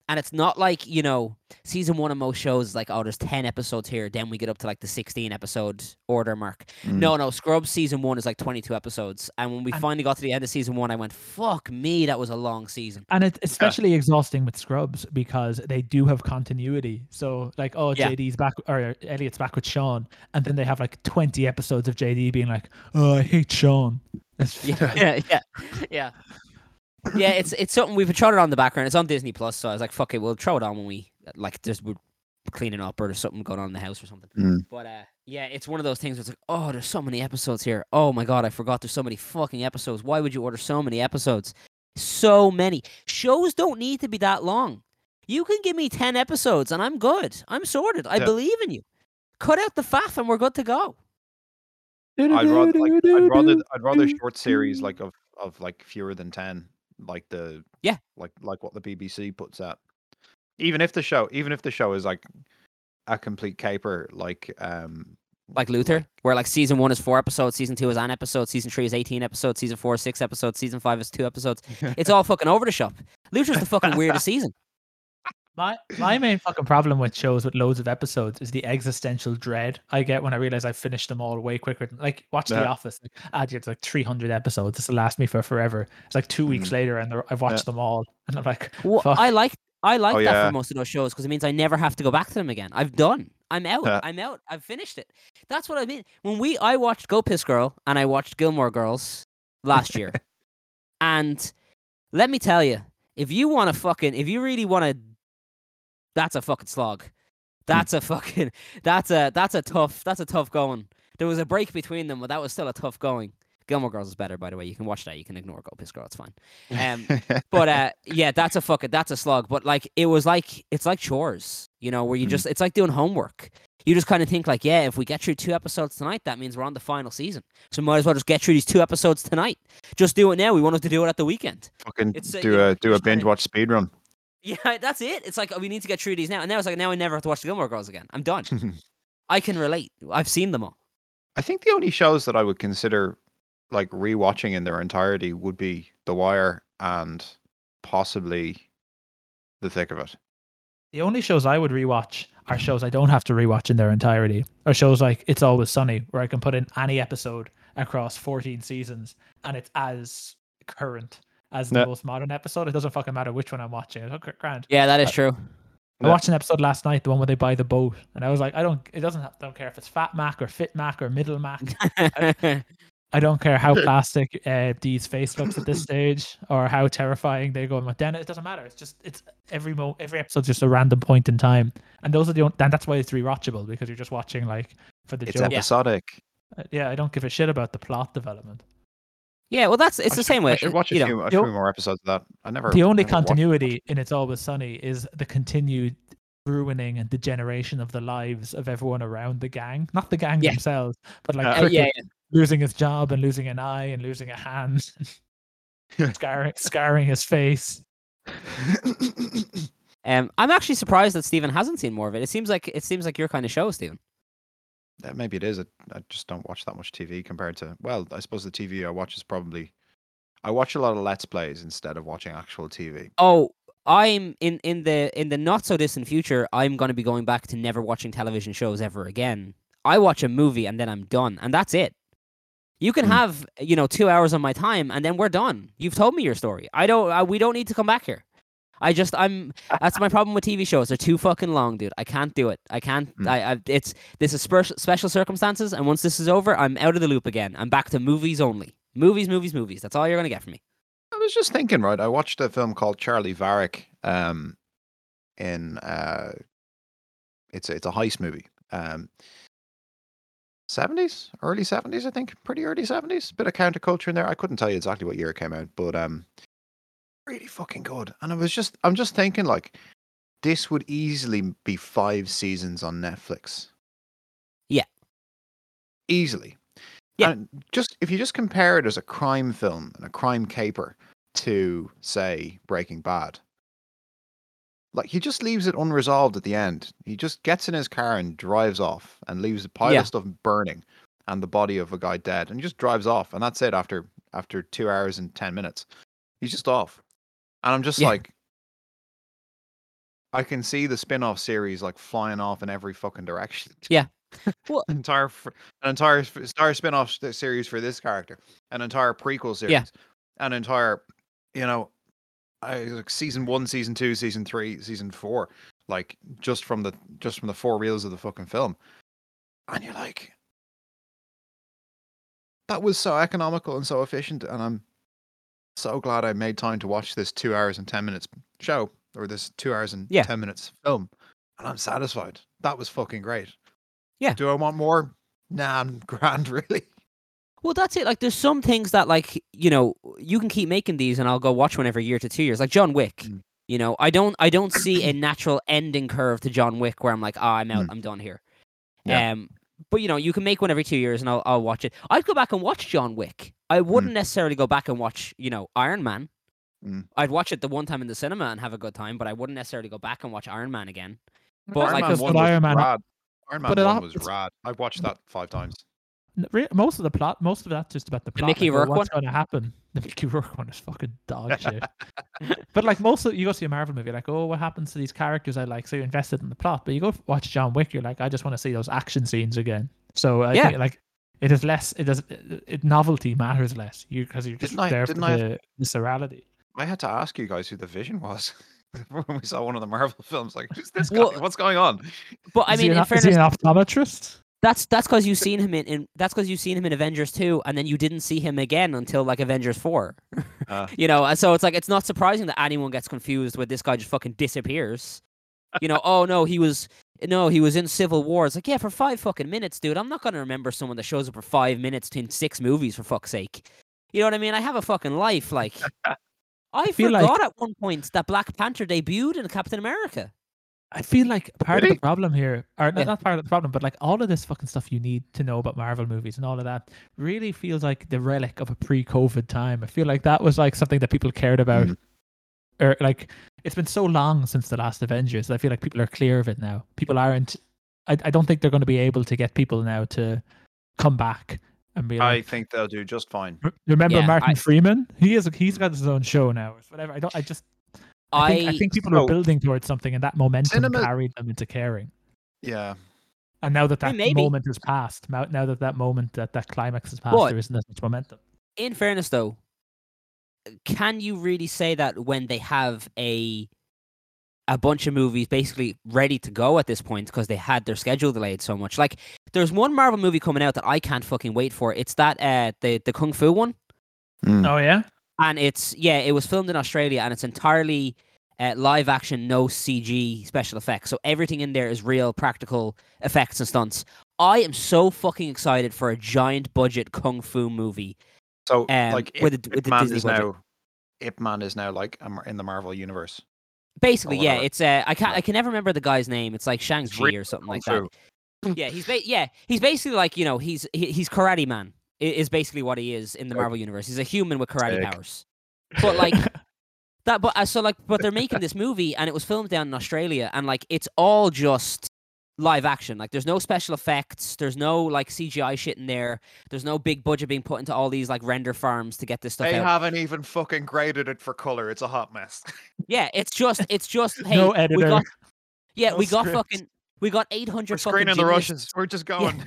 And it's not like you know, season one of most shows is like, oh, there's ten episodes here, then we get up to like the sixteen episode order mark. Mm. No, no, Scrubs season one is like twenty two episodes, and when we And- finally got to the end of season one, I went, fuck me, that was a long season. And it's especially exhausting with Scrubs because they do have continuity. So like, oh, Yeah. JD's back or Elliot's back with Sean, and then they have like twenty episodes of JD being like, "Oh, I hate Sean." It's, Yeah, yeah, yeah, yeah. Yeah, it's it's something we've tried it on the background. It's on Disney Plus, so I was like, "Fuck it, we'll throw it on when we like just we're cleaning up or there's something going on in the house or something." Mm. But uh, yeah, it's one of those things where it's like, "Oh, there's so many episodes here. Oh my god, I forgot there's so many fucking episodes. Why would you order so many episodes? So many shows don't need to be that long. You can give me ten episodes and I'm good. I'm sorted. I Yeah. believe in you. Cut out the faff and we're good to go." I'd rather like I'd rather I'd rather short series like of of like fewer than ten, like the Yeah. like like what the BBC puts out. Even if the show even if the show is like a complete caper, like um like Luther, where like season one is four episodes, season two is an episode, season three is eighteen episodes, season four is six episodes, season five is two episodes. It's all fucking over the shop. Luther's the fucking weirdest season. My my main fucking problem with shows with loads of episodes is the existential dread I get when I realize I've finished them all way quicker. Than, like watch The Office. Like, ah, it's like three hundred episodes. This will last me for forever. It's like two weeks Mm. later, and I've watched them all, and I'm like, Well, Fuck. I like I like Oh, that yeah. for most of those shows because it means I never have to go back to them again. I've done. I'm out. Yeah. I'm out. I've finished it. That's what I mean. When we I watched Go Piss Girl and I watched Gilmore Girls last year, and let me tell you, if you want to fucking, if you really want to, that's a fucking slog. That's a fucking. That's a that's a tough. That's a tough going. There was a break between them, but that was still a tough going. Gilmore Girls is better, by the way. You can watch that. You can ignore Go Piss Girl. It's fine. Um, but uh yeah that's a fucking that's a slog but like it was like it's like chores you know where you Mhm. just it's like doing homework you just kind of think like yeah if we get through two episodes tonight that means we're on the final season so might as well just get through these two episodes tonight just do it now we wanted to do it at the weekend Fucking It's, uh, do know, a do a binge watch speed run. Yeah that's it? It's like oh, we need to get through these now. And now it's like now i never have to watch the gilmore girls again. I'm done. I can relate. I've seen them all. I think the only shows that I would consider like rewatching in their entirety would be The Wire and possibly The Thick of It. the only shows I would rewatch are shows I don't have to rewatch in their entirety, or shows like It's Always Sunny, where I can put in any episode across fourteen seasons, and it's as current as the Yeah. most modern episode. It doesn't fucking matter which one I'm watching. It's okay, grand. yeah that is true I Yeah. watched an episode last night, the one where they buy the boat, and I was like, I don't. It doesn't. Have, don't care if it's Fat Mac or Fit Mac or Middle Mac. I don't care how plastic uh, Dee's face looks at this stage or how terrifying they go with Dennis. It doesn't matter. It's just it's every mo every episode's just a random point in time, and those are the only, and that's why it's rewatchable because you're just watching like for the It's joke. episodic. Uh, Yeah, I don't give a shit about the plot development. Yeah well that's it's I the should- same way I should it- watch a you know, few, a few more episodes of that. I never. the only never watched- continuity in It's Always Sunny is the continued ruining and degeneration of the lives of everyone around the gang. Not the gang Yeah. themselves, but like Uh, yeah, yeah. losing his job and losing an eye and losing a hand, scarring scarring his face. um i'm actually surprised that Stephen hasn't seen more of it it seems like it seems like your kind of show Stephen Yeah, maybe it is. I, I just don't watch that much TV compared to. Well, I suppose the TV I watch is probably. I watch a lot of Let's Plays instead of watching actual TV. Oh, I'm in in the in the not so distant future. I'm going to be going back to never watching television shows ever again. I watch a movie and then I'm done, and that's it. You can Hmm. have you know two hours of my time, and then we're done. You've told me your story. I don't. I, we don't need to come back here. I just I'm. That's my problem with TV shows. They're too fucking long, dude. I can't do it. I can't. Hmm. I, I. It's this is spe- special circumstances, and once this is over, I'm out of the loop again. I'm back to movies only. Movies, movies, movies. That's all you're gonna get from me. I was just thinking, right? I watched a film called Charley Varrick. Um, in uh, it's a, it's a heist movie. Um, seventies, early seventies, I think, pretty early seventies. Bit of counterculture in there. I couldn't tell you exactly what year it came out, but um, really fucking good. And I was just, I'm just thinking, like, this would easily be five seasons on Netflix. Yeah. easily. Yeah. And just if you just compare it as a crime film and a crime caper to say Breaking Bad. Like he just leaves it unresolved at the end. He just gets in his car and drives off and leaves a pile Yeah. of stuff burning and the body of a guy dead and he just drives off and that's it after after 2 hours and 10 minutes. He's just off. And I'm just Yeah. like I can see the spin-off series like flying off in every fucking direction. Yeah. Well- entire an entire f- entire spin-off series for this character, an entire prequel series, Yeah. an entire, you know, I like season one, season two, season three, season four, like just from the just from the four reels of the fucking film, and you're like, that was so economical and so efficient, and I'm so glad I made time to watch this two hours and ten minutes show or this two hours and Yeah. ten minutes film, and I'm satisfied. That was fucking great. Yeah. Do I want more? Nah, I'm grand, really. Well, that's it. Like, there's some things that, like, you know, you can keep making these, and I'll go watch one every year to two years. Like John Wick. Mm. You know, I don't, I don't see a natural ending curve to John Wick where I'm like, ah, I'm out, Mm. I'm done here. Yeah. Um, but you know, you can make one every two years, and I'll, I'll watch it. I'd go back and watch John Wick. I wouldn't necessarily go back and watch, you know, Iron Man. Mm. I'd watch it the one time in the cinema and have a good time, but I wouldn't necessarily go back and watch Iron Man again. But Iron like, Man one was Iron Man- rad. Iron Man But One al- was rad. I watched that five times. N- re- Most of the plot, most of that's just about the plot. Mickey like, oh, Rourke what's going to happen? The Mickey Rourke one is fucking dog shit. but like most of you go see a Marvel movie, like oh, what happens to these characters I like? So you're invested in the plot. But you go watch John Wick, you're like, I just want to see those action scenes again. So I Yeah. think like it is less. It does. It, it- novelty matters less. You because you're just Didn't I- there for didn't I- the viscerality. I had to ask you guys who the Vision was when we saw one of the Marvel films. Like, who's this guy? Well- What's going on? But I Is he mean, an, in is he an optometrist? That's that's because you've seen him in, in that's because you've seen him in Avengers two, and then you didn't see him again until like Avengers four. Uh. you know, and so it's like it's not surprising that anyone gets confused when this guy just fucking disappears. You know, oh no, he was no, he was in Civil War. It's like, yeah, for five fucking minutes, dude. I'm not gonna remember someone that shows up for five minutes in six movies for fuck's sake. You know what I mean? I have a fucking life. Like, I feel forgot like- at one point that Black Panther debuted in Captain America. I feel like part Did of the problem here, or not- Yeah. not part of the problem, but like all of this fucking stuff you need to know about Marvel movies and all of that really feels like the relic of a pre-COVID time. I feel like that was like something that people cared about, Mhm. or like it's been so long since the last Avengers. I feel like people are clear of it now. People aren't. I, I don't think they're going to be able to get people now to come back and be I think they'll do just fine. Remember Yeah, Martin I- Freeman? He is. He's got his own show now. or Whatever. I don't. I just. I think, I think people so- are building towards something, and that momentum Cinema- carried them into caring. Yeah. And now that Hey, that maybe. moment has passed, now, now that that moment, that that climax has passed, But- there isn't as much momentum. in fairness though, can you really say that when they have a a bunch of movies basically ready to go at this point because they had their schedule delayed so much? Like there's one Marvel movie coming out that I can't fucking wait for. It's that uh the the Kung Fu one. Mm. Oh yeah, And it's yeah, it was filmed in Australia and it's entirely uh, live action, no CG special effects. So everything in there is real practical effects and stunts. I am so fucking excited for a giant budget kung fu movie. So, Um, like, Ip, with the- with the Ip Man Disney is budget. now Ip Man is now like in the Marvel universe. Basically, yeah, it's uh, I can't I can never remember the guy's name. It's like Shang Chi or something like that. Yeah, he's ba- yeah, he's basically like you know he's he, he's Karate Man is basically what he is in the Marvel universe. He's a human with karate Sick. powers. But like that, but uh, so like, but they're making this movie and it was filmed down in Australia and like it's all just live action. Like there's no special effects, there's no like CGI shit in there. There's no big budget being put into all these like render farms to get this stuff They out. haven't even fucking graded it for color. It's a hot mess. Yeah, it's just it's just hey, no we editor. got yeah, no we got script. fucking we got 800 We're fucking screening the gymnasts- Russians. We're just going.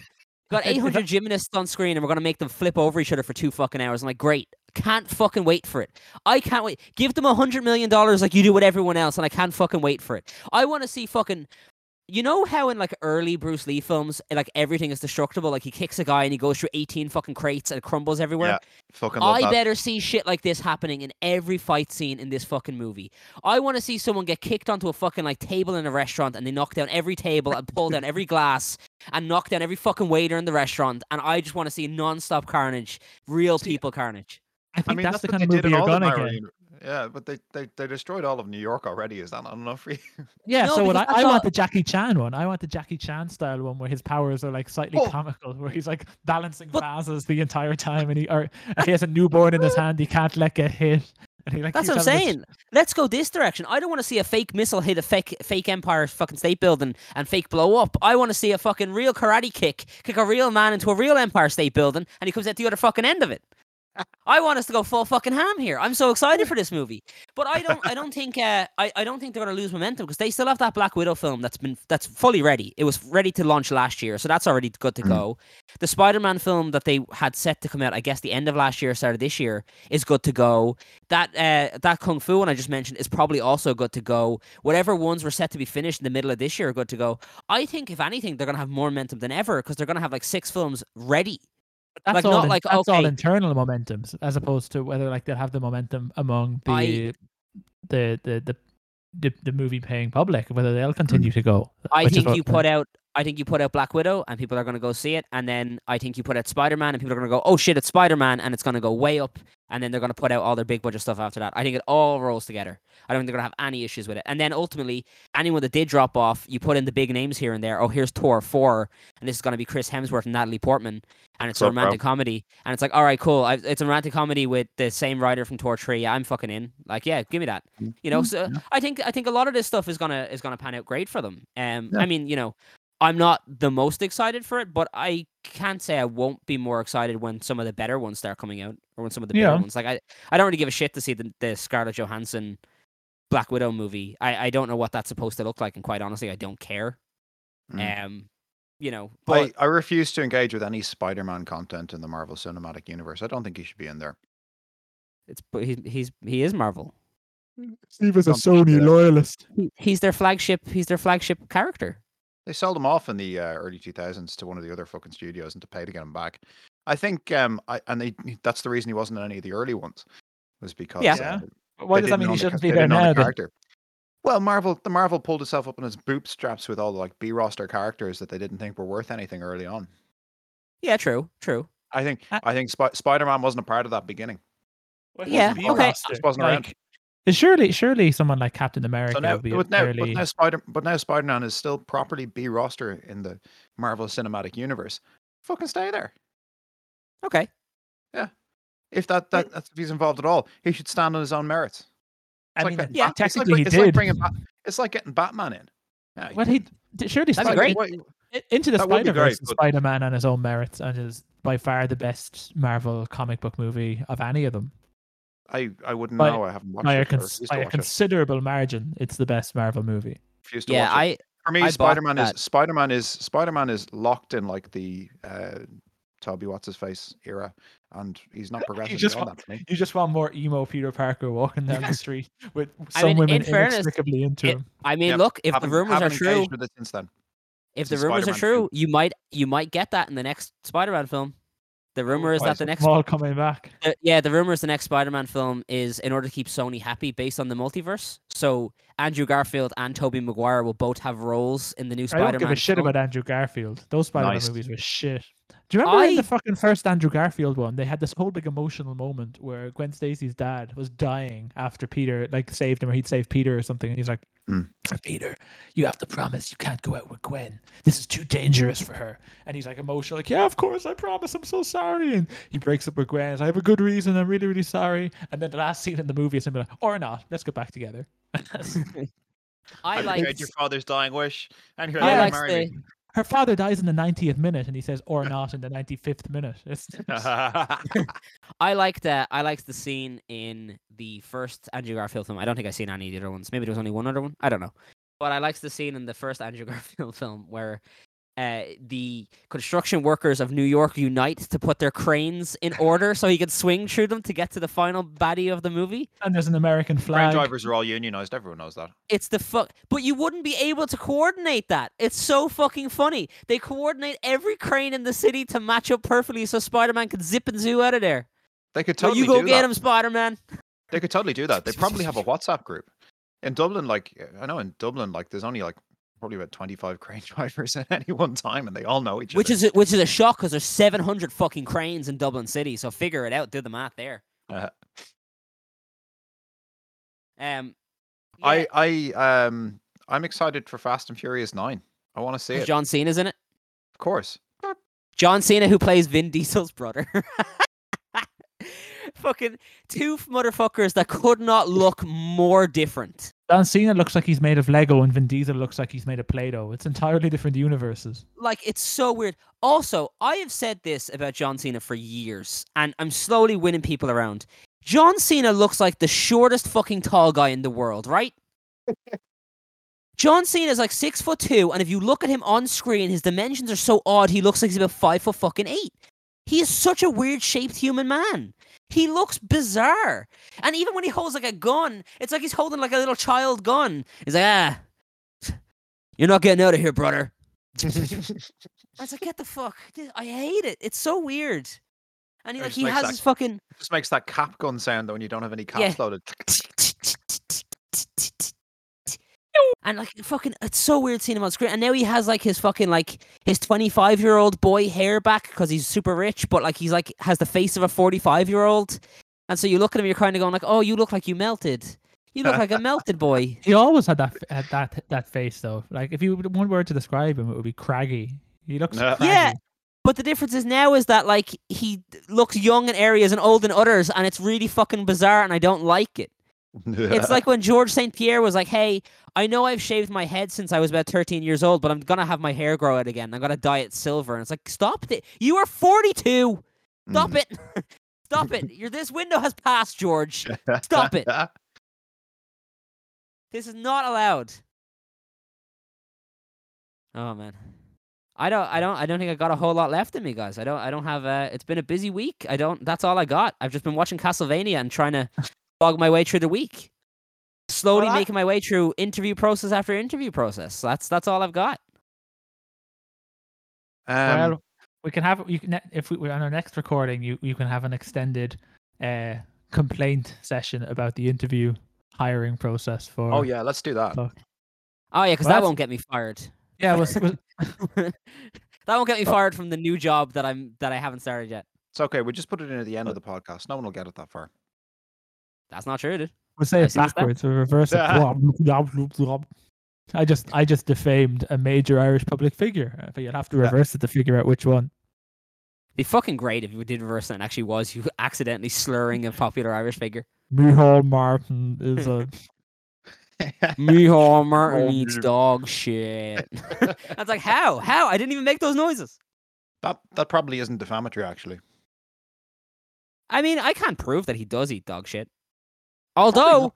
Got Is- is 800 gymnasts on screen and we're going to make them flip over each other for two fucking hours. I'm like, great. Can't fucking wait for it. I can't wait. Give them a $100 million like you do with everyone else and I can't fucking wait for it. I want to see fucking. You know how in like early Bruce Lee films, like everything is destructible? Like he kicks a guy and he goes through 18 fucking crates and it crumbles everywhere? Yeah, fucking love I that. better see shit like this happening in every fight scene in this fucking movie. I want to see someone get kicked onto a fucking like table in a restaurant and they knock down every table and pull down every glass and knock down every fucking waiter in the restaurant. And I just want to see non-stop carnage, real See, people carnage. I think I mean, that's, that's, the kind of movie you're gonna get. Yeah, but they, they they destroyed all of New York already. Is that not enough for you? Yeah, No, so what I, I all- want the Jackie Chan one. I want the Jackie Chan style one where his powers are like slightly Oh. comical, where he's like balancing But- vases the entire time, and he or he has a newborn in his hand he can't let get hit. And he like That's what I'm this- saying. Let's go this direction. I don't want to see a fake missile hit a fake fake Empire fucking State Building and fake blow up. I want to see a fucking real karate kick, kick a real man into a real Empire State Building, and he comes out the other fucking end of it. I want us to go full fucking ham here. I'm so excited for this movie, but I don't. I don't think. Uh, I I don't think they're gonna lose momentum because they still have that Black Widow film that's been that's fully ready. It was ready to launch last year, so that's already good to Mm. go. The Spider-Man film that they had set to come out, I guess, the end of last year, start of this year, is good to go. That uh, that Kung Fu one I just mentioned is probably also good to go. Whatever ones were set to be finished in the middle of this year are good to go. I think if anything, they're gonna have more momentum than ever because they're gonna have like six films ready. That's like, all not in- like, that's all internal momentum, as opposed to whether like they'll have the momentum among the I- the, the the the the movie paying public, whether they'll continue hmm. to go. I think you put out. I think you put out Black Widow and people are going to go see it, and then I think you put out Spider Man and people are going to go, "Oh shit, it's Spider Man," and it's going to go way up, and then they're going to put out all their big budget stuff after that. I think it all rolls together. I don't think they're going to have any issues with it. And then ultimately, anyone that did drop off, you put in the big names here and there. Oh, here's Thor four, and this is going to be Chris Hemsworth and Natalie Portman, and it's a up, romantic comedy, and it's like, all right, cool. I, it's a romantic comedy with the same writer from Thor three. I'm fucking in. Like, yeah, give me that. You know, so I think I think a lot of this stuff is gonna is gonna pan out great for them. Um, Yeah. I mean, you know, I'm not the most excited for it, but I can't say I won't be more excited when some of the better ones start coming out, or when some of the better Yeah. ones. Like I, I don't really give a shit to see the, the Scarlett Johansson Black Widow movie. I, I don't know what that's supposed to look like, and quite honestly, I don't care. Mm. Um, you know, but I, I refuse to engage with any Spider-Man content in the Marvel Cinematic Universe. I don't think he should be in there. it's but he's he's he is Marvel. Steve is a Sony loyalist. He- He's their flagship. He's their flagship character. They sold him off in the uh, early 2000s to one of the other fucking studios and to pay to get him back. I think, um, I, and they, that's the reason he wasn't in any of the early ones, was because Yeah. Yeah. uh, Why does that mean he shouldn't ca- be there didn't now? the character. Well, Marvel, the Marvel pulled itself up in its bootstraps with all the like B roster characters that they didn't think were worth anything early on. Yeah, true, true. I think, Uh, I think Sp- Spider-Man wasn't a part of that beginning. Yeah, Be okay. Just wasn't around. Like, surely, surely someone like Captain America So now, would be but now, fairly. but now Spider, but now Spider-Man is still properly B roster in the Marvel Cinematic Universe. Fucking stay there. Okay. Yeah. If that, that that's if he's involved at all, he should stand on his own merits. It's I like mean, getting yeah, Bat- it's like technically bring- he it's like bringing Bat- it's like getting Batman in. Yeah, Well, he d- surely That'd be Spider- great. I- Into the That would be Spider Verse, great, but- Spider Man on his own merits, and is by far the best Marvel comic book movie of any of them. I I wouldn't By- know. I haven't watched By it. I cons- by a watch it. considerable margin, it's the best Marvel movie. To Yeah, watch. I For me, Spider-Man that. is Spider-Man is Spider-Man is locked in like the uh, Tobey what's face era, and he's not progressing just want- that for me. You just want more emo Peter Parker walking down the street with I some mean, women in fairness, inexplicably into it- him. I mean, Yep, look, if the Haven't- rumors are true, with it since then. if It's the rumors are Spider-Man true, film. you might you might get that in the next Spider-Man film. The rumor is why that is the next all coming back. Uh, yeah, the rumor is the next Spider-Man film is in order to keep Sony happy based on the multiverse. So Andrew Garfield and Tobey Maguire will both have roles in the new I Spider-Man. I don't give a shit film. about Andrew Garfield. Those Spider-Man Nice. movies were shit. Do you remember in the fucking first Andrew Garfield one? They had this whole big emotional moment where Gwen Stacy's dad was dying after Peter like saved him, or he'd saved Peter or something, and he's like, Hmm. "Peter, you have to promise you can't go out with Gwen. This is too dangerous for her." And he's like emotional, like, "Yeah, of course, I promise. I'm so sorry." And he breaks up with Gwen. like, I have a good reason. I'm really, really sorry. And then the last scene in the movie is him like, "Or not. Let's get back together." I like your father's dying wish, and you're I like the Her father dies in the 90th minute, and he says, "Or not" in the 95th minute. I liked uh, I liked the scene in the first Andrew Garfield film. I don't think I've seen any of the other ones. Maybe there was only one other one. I don't know. But I liked the scene in the first Andrew Garfield film where uh, the construction workers of New York unite to put their cranes in order so he could swing through them to get to the final baddie of the movie. and there's an American flag. Crane drivers are all unionized. Everyone knows that. It's the fuck, but you wouldn't be able to coordinate that. It's so fucking funny. They coordinate every crane in the city to match up perfectly so Spider-Man could zip and zoo out of there. They could No, totally you go get that. him, Spider-Man. They could totally do that. They probably have a WhatsApp group. In Dublin, like I know in Dublin, like there's only like probably about 25 crane drivers at any one time, and they all know each Which other. is a, which is a shock because there's 700 fucking cranes in Dublin City. So figure it out. Do the math there. Uh, Um, I I um I'm excited for Fast and Furious Nine. I want to see yeah, it. John Cena's in it. Of course. John Cena, who plays Vin Diesel's brother. fucking two motherfuckers that could not look more different. John Cena looks like he's made of Lego, and Vin Diesel looks like he's made of Play-Doh. It's entirely different universes. Like it's so weird. Also, I have said this about John Cena for years, and I'm slowly winning people around. John Cena looks like the shortest fucking tall guy in the world, right? John Cena is like six foot two, and if you look at him on screen, his dimensions are so odd. He looks like he's about five foot fucking eight. He is such a weird shaped human man. He looks bizarre, and even when he holds like a gun, it's like he's holding like a little child gun. He's like, ah, you're not getting out of here, brother. I was like, get the fuck. I hate it. It's so weird. And he like he has that- his fucking just makes that cap gun sound though when you don't have any caps Yeah. loaded. and like fucking it's so weird seeing him on screen. And now he has like his fucking like his 25 year old boy hair back because he's super rich, but like he's like has the face of a 45 year old. And so you look at him, you're kind of going like, oh, you look like you melted. You look like a melted boy. He always had that had that that face though. Like if you one word to describe him, it would be craggy. He looks Yeah. craggy. Yeah. But the difference is now is that like he looks young in areas and old in others, and it's really fucking bizarre, and I don't like it. It's like when George St. Pierre was like, Hey, I know I've shaved my head since I was about 13 years old, but I'm going to have my hair grow out again. I'm going to dye it silver. And it's like, Stop it. You are 42. Stop Mm. it. Stop it. Your this window has passed, George. Stop it. This is not allowed. Oh man. I don't I don't I don't think I got a whole lot left in me, guys. I don't I don't have uh it's been a busy week. I don't that's all I got. I've just been watching Castlevania and trying to slog my way through the week. Slowly Well, I- making my way through interview process after interview process. That's that's all I've got. Um, well, we can have you can if we're on our next recording, you you can have an extended uh complaint session about the interview hiring process for. oh yeah, let's do that. Fuck. Oh yeah, because Well, that that's- won't get me fired. yeah. We'll, we'll, that won't get me fired from the new job that I'm that I haven't started yet. It's okay. We just put it in at the end of the podcast. No one will get it that far. That's not true, dude. we'll say it see what's that. backwards. We'll reverse it. I just I just defamed a major Irish public figure, but you'd have to Yeah. reverse it to figure out which one. Be fucking great if you did reverse that and actually was you accidentally slurring a popular Irish figure. Micheál Martin is a Micheál Martin Oh, eats dog shit. That's like how? How? I didn't even make those noises. that that probably isn't defamatory, actually. I mean, I can't prove that he does eat dog shit. Although not-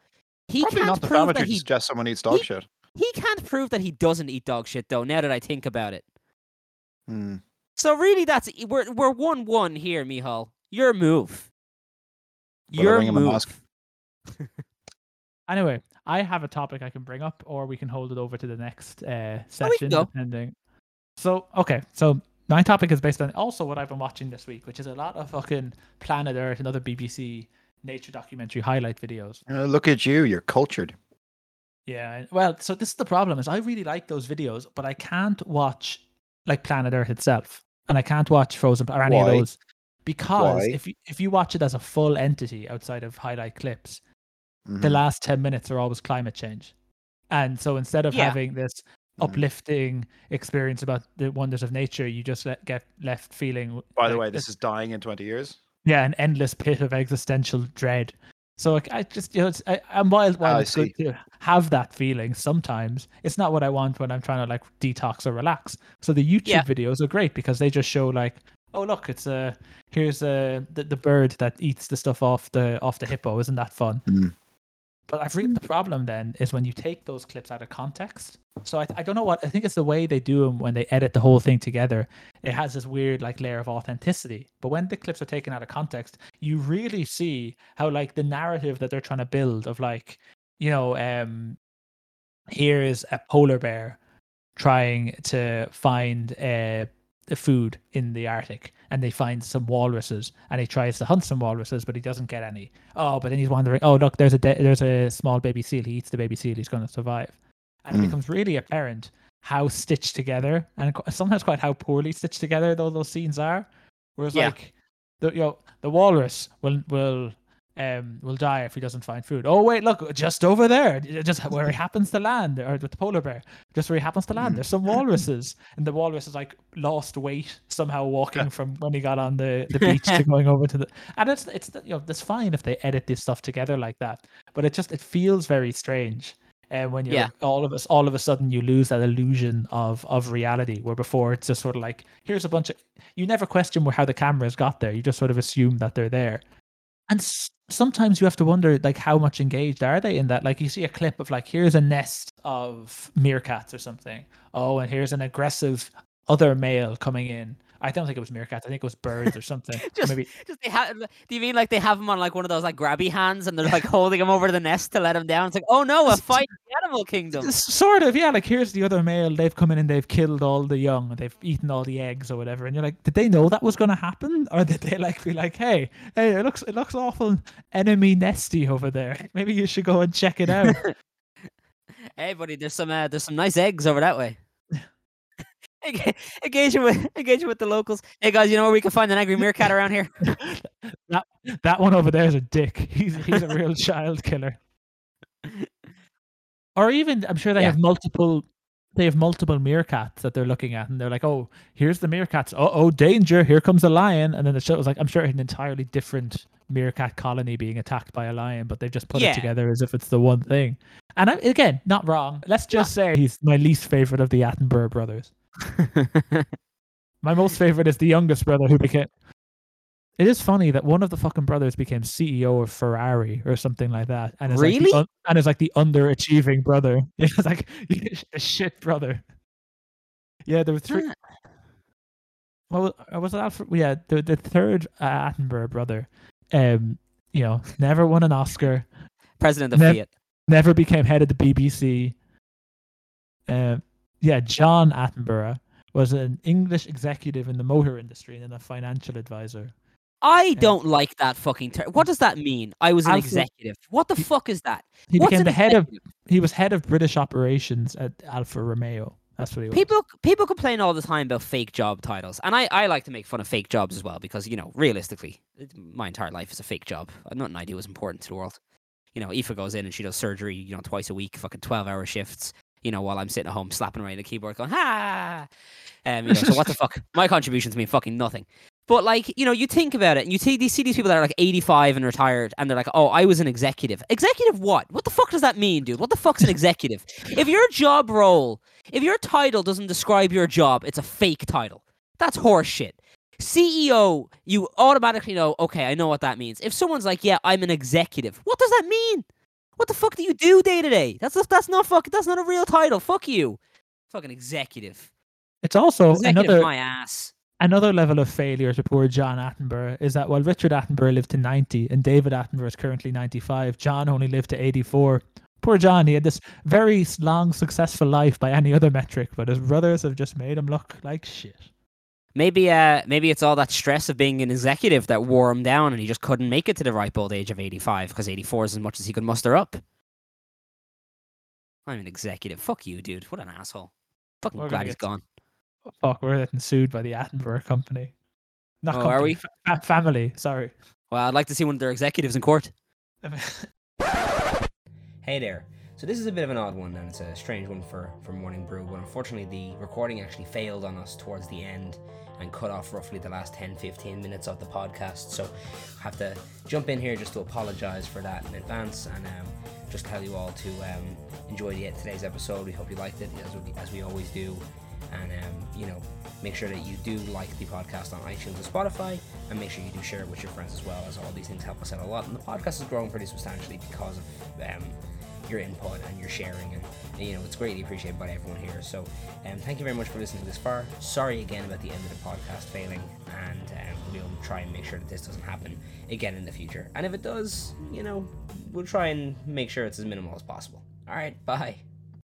he Probably can't not prove that he suggest someone eats dog he- shit. he can't prove that he doesn't eat dog shit though. Now that I think about it, Hmm. so really, that's we're we're one one here, Micheál. Your move. Better Your bring a move. mask. Anyway, I have a topic I can bring up, or we can hold it over to the next uh, Oh, session, can go. depending. So, okay, so my topic is based on also what I've been watching this week, which is a lot of fucking Planet Earth and other BBC nature documentary highlight videos. Uh, look at you. You're cultured. Yeah, well, so this is the problem: is I really like those videos, but I can't watch like Planet Earth itself, and I can't watch Frozen or any of those because Why? if you, if you watch it as a full entity outside of highlight clips, the Mhm. last 10 minutes are always climate change. And so instead of Yeah. having this Mhm. uplifting experience about the wonders of nature, you just let, get left feeling. By the like way, a- this is dying in 20 years. Yeah, an endless pit of existential dread. So like, I just, you know, it's, I, am wild. while Ah, I it's good to have that feeling sometimes, it's not what I want when I'm trying to like detox or relax. So the YouTube Yeah. videos are great because they just show like, oh look, it's a here's a the, the bird that eats the stuff off the off the hippo. Isn't that fun? Mm. But I've read the problem then is when you take those clips out of context. So I, I don't know what I think it's the way they do them when they edit the whole thing together. It has this weird like layer of authenticity. But when the clips are taken out of context, you really see how like the narrative that they're trying to build of like, you know, um, here is a polar bear trying to find uh, food in the Arctic, and they find some walruses, and he tries to hunt some walruses, but he doesn't get any. Oh, but then he's wondering, oh look, there's a de- there's a small baby seal. He eats the baby seal. He's going to survive, and it Mm. becomes really apparent how stitched together, and sometimes quite how poorly stitched together though those scenes are. Whereas Yeah. like the you know the walrus will will um will die if he doesn't find food. Oh wait, look, just over there, just where he happens to land, or with the polar bear, just where he happens to land. Mm. There's some walruses, and the walrus is like lost weight somehow walking from when he got on the, the beach to going over to the. And it's it's you know that's fine if they edit this stuff together like that, but it just it feels very strange. And when you're Yeah. all of us, all of a sudden you lose that illusion of of reality, where before it's just sort of like here's a bunch of you never question where- how the cameras got there. You just sort of assume that they're there. And s- sometimes you have to wonder, like, how much engaged are they in that? Like, you see a clip of, like, here's a nest of meerkats or something. Oh, and here's an aggressive other male coming in. I don't think it was meerkats. I think it was birds or something. Or Just- Maybe Just they have. Do you mean like they have him on like one of those like grabby hands and they're like holding him over the nest to let him down? It's like, oh no, a fight animal kingdom. Sort of, yeah. Like, here's the other male. They've come in and they've killed all the young. They've eaten all the eggs or whatever. And you're like, did they know that was going to happen, or did they like be like, hey, hey, it looks it looks awful enemy nesty over there. Maybe you should go and check it out. Hey, buddy, there's some uh, there's some nice eggs over that way. Enga- engaging with engaging with the locals. Hey guys, you know where we can find an angry meerkat around here? that that one over there is a dick. He's he's a real child killer. Or even I'm sure they Yeah. have multiple they have multiple meerkats that they're looking at and they're like, Oh, here's the meerkats. Oh oh danger, here comes a lion and then the show was like I'm sure an entirely different meerkat colony being attacked by a lion, but they've just put Yeah. it together as if it's the one thing. And I, again, not wrong. Let's just say he's my least favorite of the Attenborough brothers. My most favorite is the youngest brother who became. It is funny that one of the fucking brothers became CEO of Ferrari or something like that, and is like Really? the un- and is like the underachieving brother. It's like a shit brother. Yeah, there were three. Huh. Well, was it Alfred? Yeah, the the third uh, Attenborough brother, um, you know, never won an Oscar, President of Nev- Fiat. never became head of the BBC. Um, yeah, John Attenborough was an English executive in the motor industry and then a financial advisor. I don't like that fucking term. What does that mean? I was an Alfred- executive. What the He- fuck is that? He What's became the head of. He was head of British operations at Alfa Romeo. That's what he was. People people complain all the time about fake job titles, and I, I like to make fun of fake jobs as well because you know realistically, my entire life is a fake job. Nothing I do is important to the world. You know, Aoife goes in and she does surgery, you know, twice a week, fucking twelve hour shifts. You know, while I'm sitting at home slapping away the keyboard, going ha. Um, you know, so what the fuck? My contributions mean fucking nothing. But like, you know, you think about it, and you see these see these people that are like 85 and retired, and they're like, "Oh, I was an executive." Executive what? What the fuck does that mean, dude? What the fuck's an executive? if your job role, if your title doesn't describe your job, it's a fake title. That's horseshit. CEO, you automatically know. Okay, I know what that means. If someone's like, "Yeah, I'm an executive," what does that mean? What the fuck do you do day to day? That's that's not fuck. That's not a real title. Fuck you. Fucking executive. It's also executive, another my ass. Another level of failure to poor John Attenborough is that while Richard Attenborough lived to 90 and David Attenborough is currently 95, John only lived to 84. Poor John, he had this very long, successful life by any other metric, but his brothers have just made him look like shit. Maybe uh maybe it's all that stress of being an executive that wore him down and he just couldn't make it to the ripe old age of 85 because 84 is as much as he could muster up. I'm an executive. Fuck you, dude. What an asshole. Fucking We're glad he's gone. Fuck, we're getting sued by the Attenborough company. Not Oh, are we? fa- fa- family, sorry. Well, I'd like to see one of their executives in court. Hey there. So this is a bit of an odd one and it's a strange one for, for Morning Brew, but unfortunately the recording actually failed on us towards the end and cut off roughly the last 10 15 minutes of the podcast. So I have to jump in here just to apologize for that in advance and um, just tell you all to um, enjoy the, today's episode. We hope you liked it as we, as we always do. And um, you know, make sure that you do like the podcast on iTunes and Spotify, and make sure you do share it with your friends as well, as all these things help us out a lot. And the podcast is growing pretty substantially because of um, your input and your sharing, and you know, it's greatly appreciated by everyone here. So, um, thank you very much for listening this far. Sorry again about the end of the podcast failing, and um, we'll try and make sure that this doesn't happen again in the future. And if it does, you know, we'll try and make sure it's as minimal as possible. All right, bye.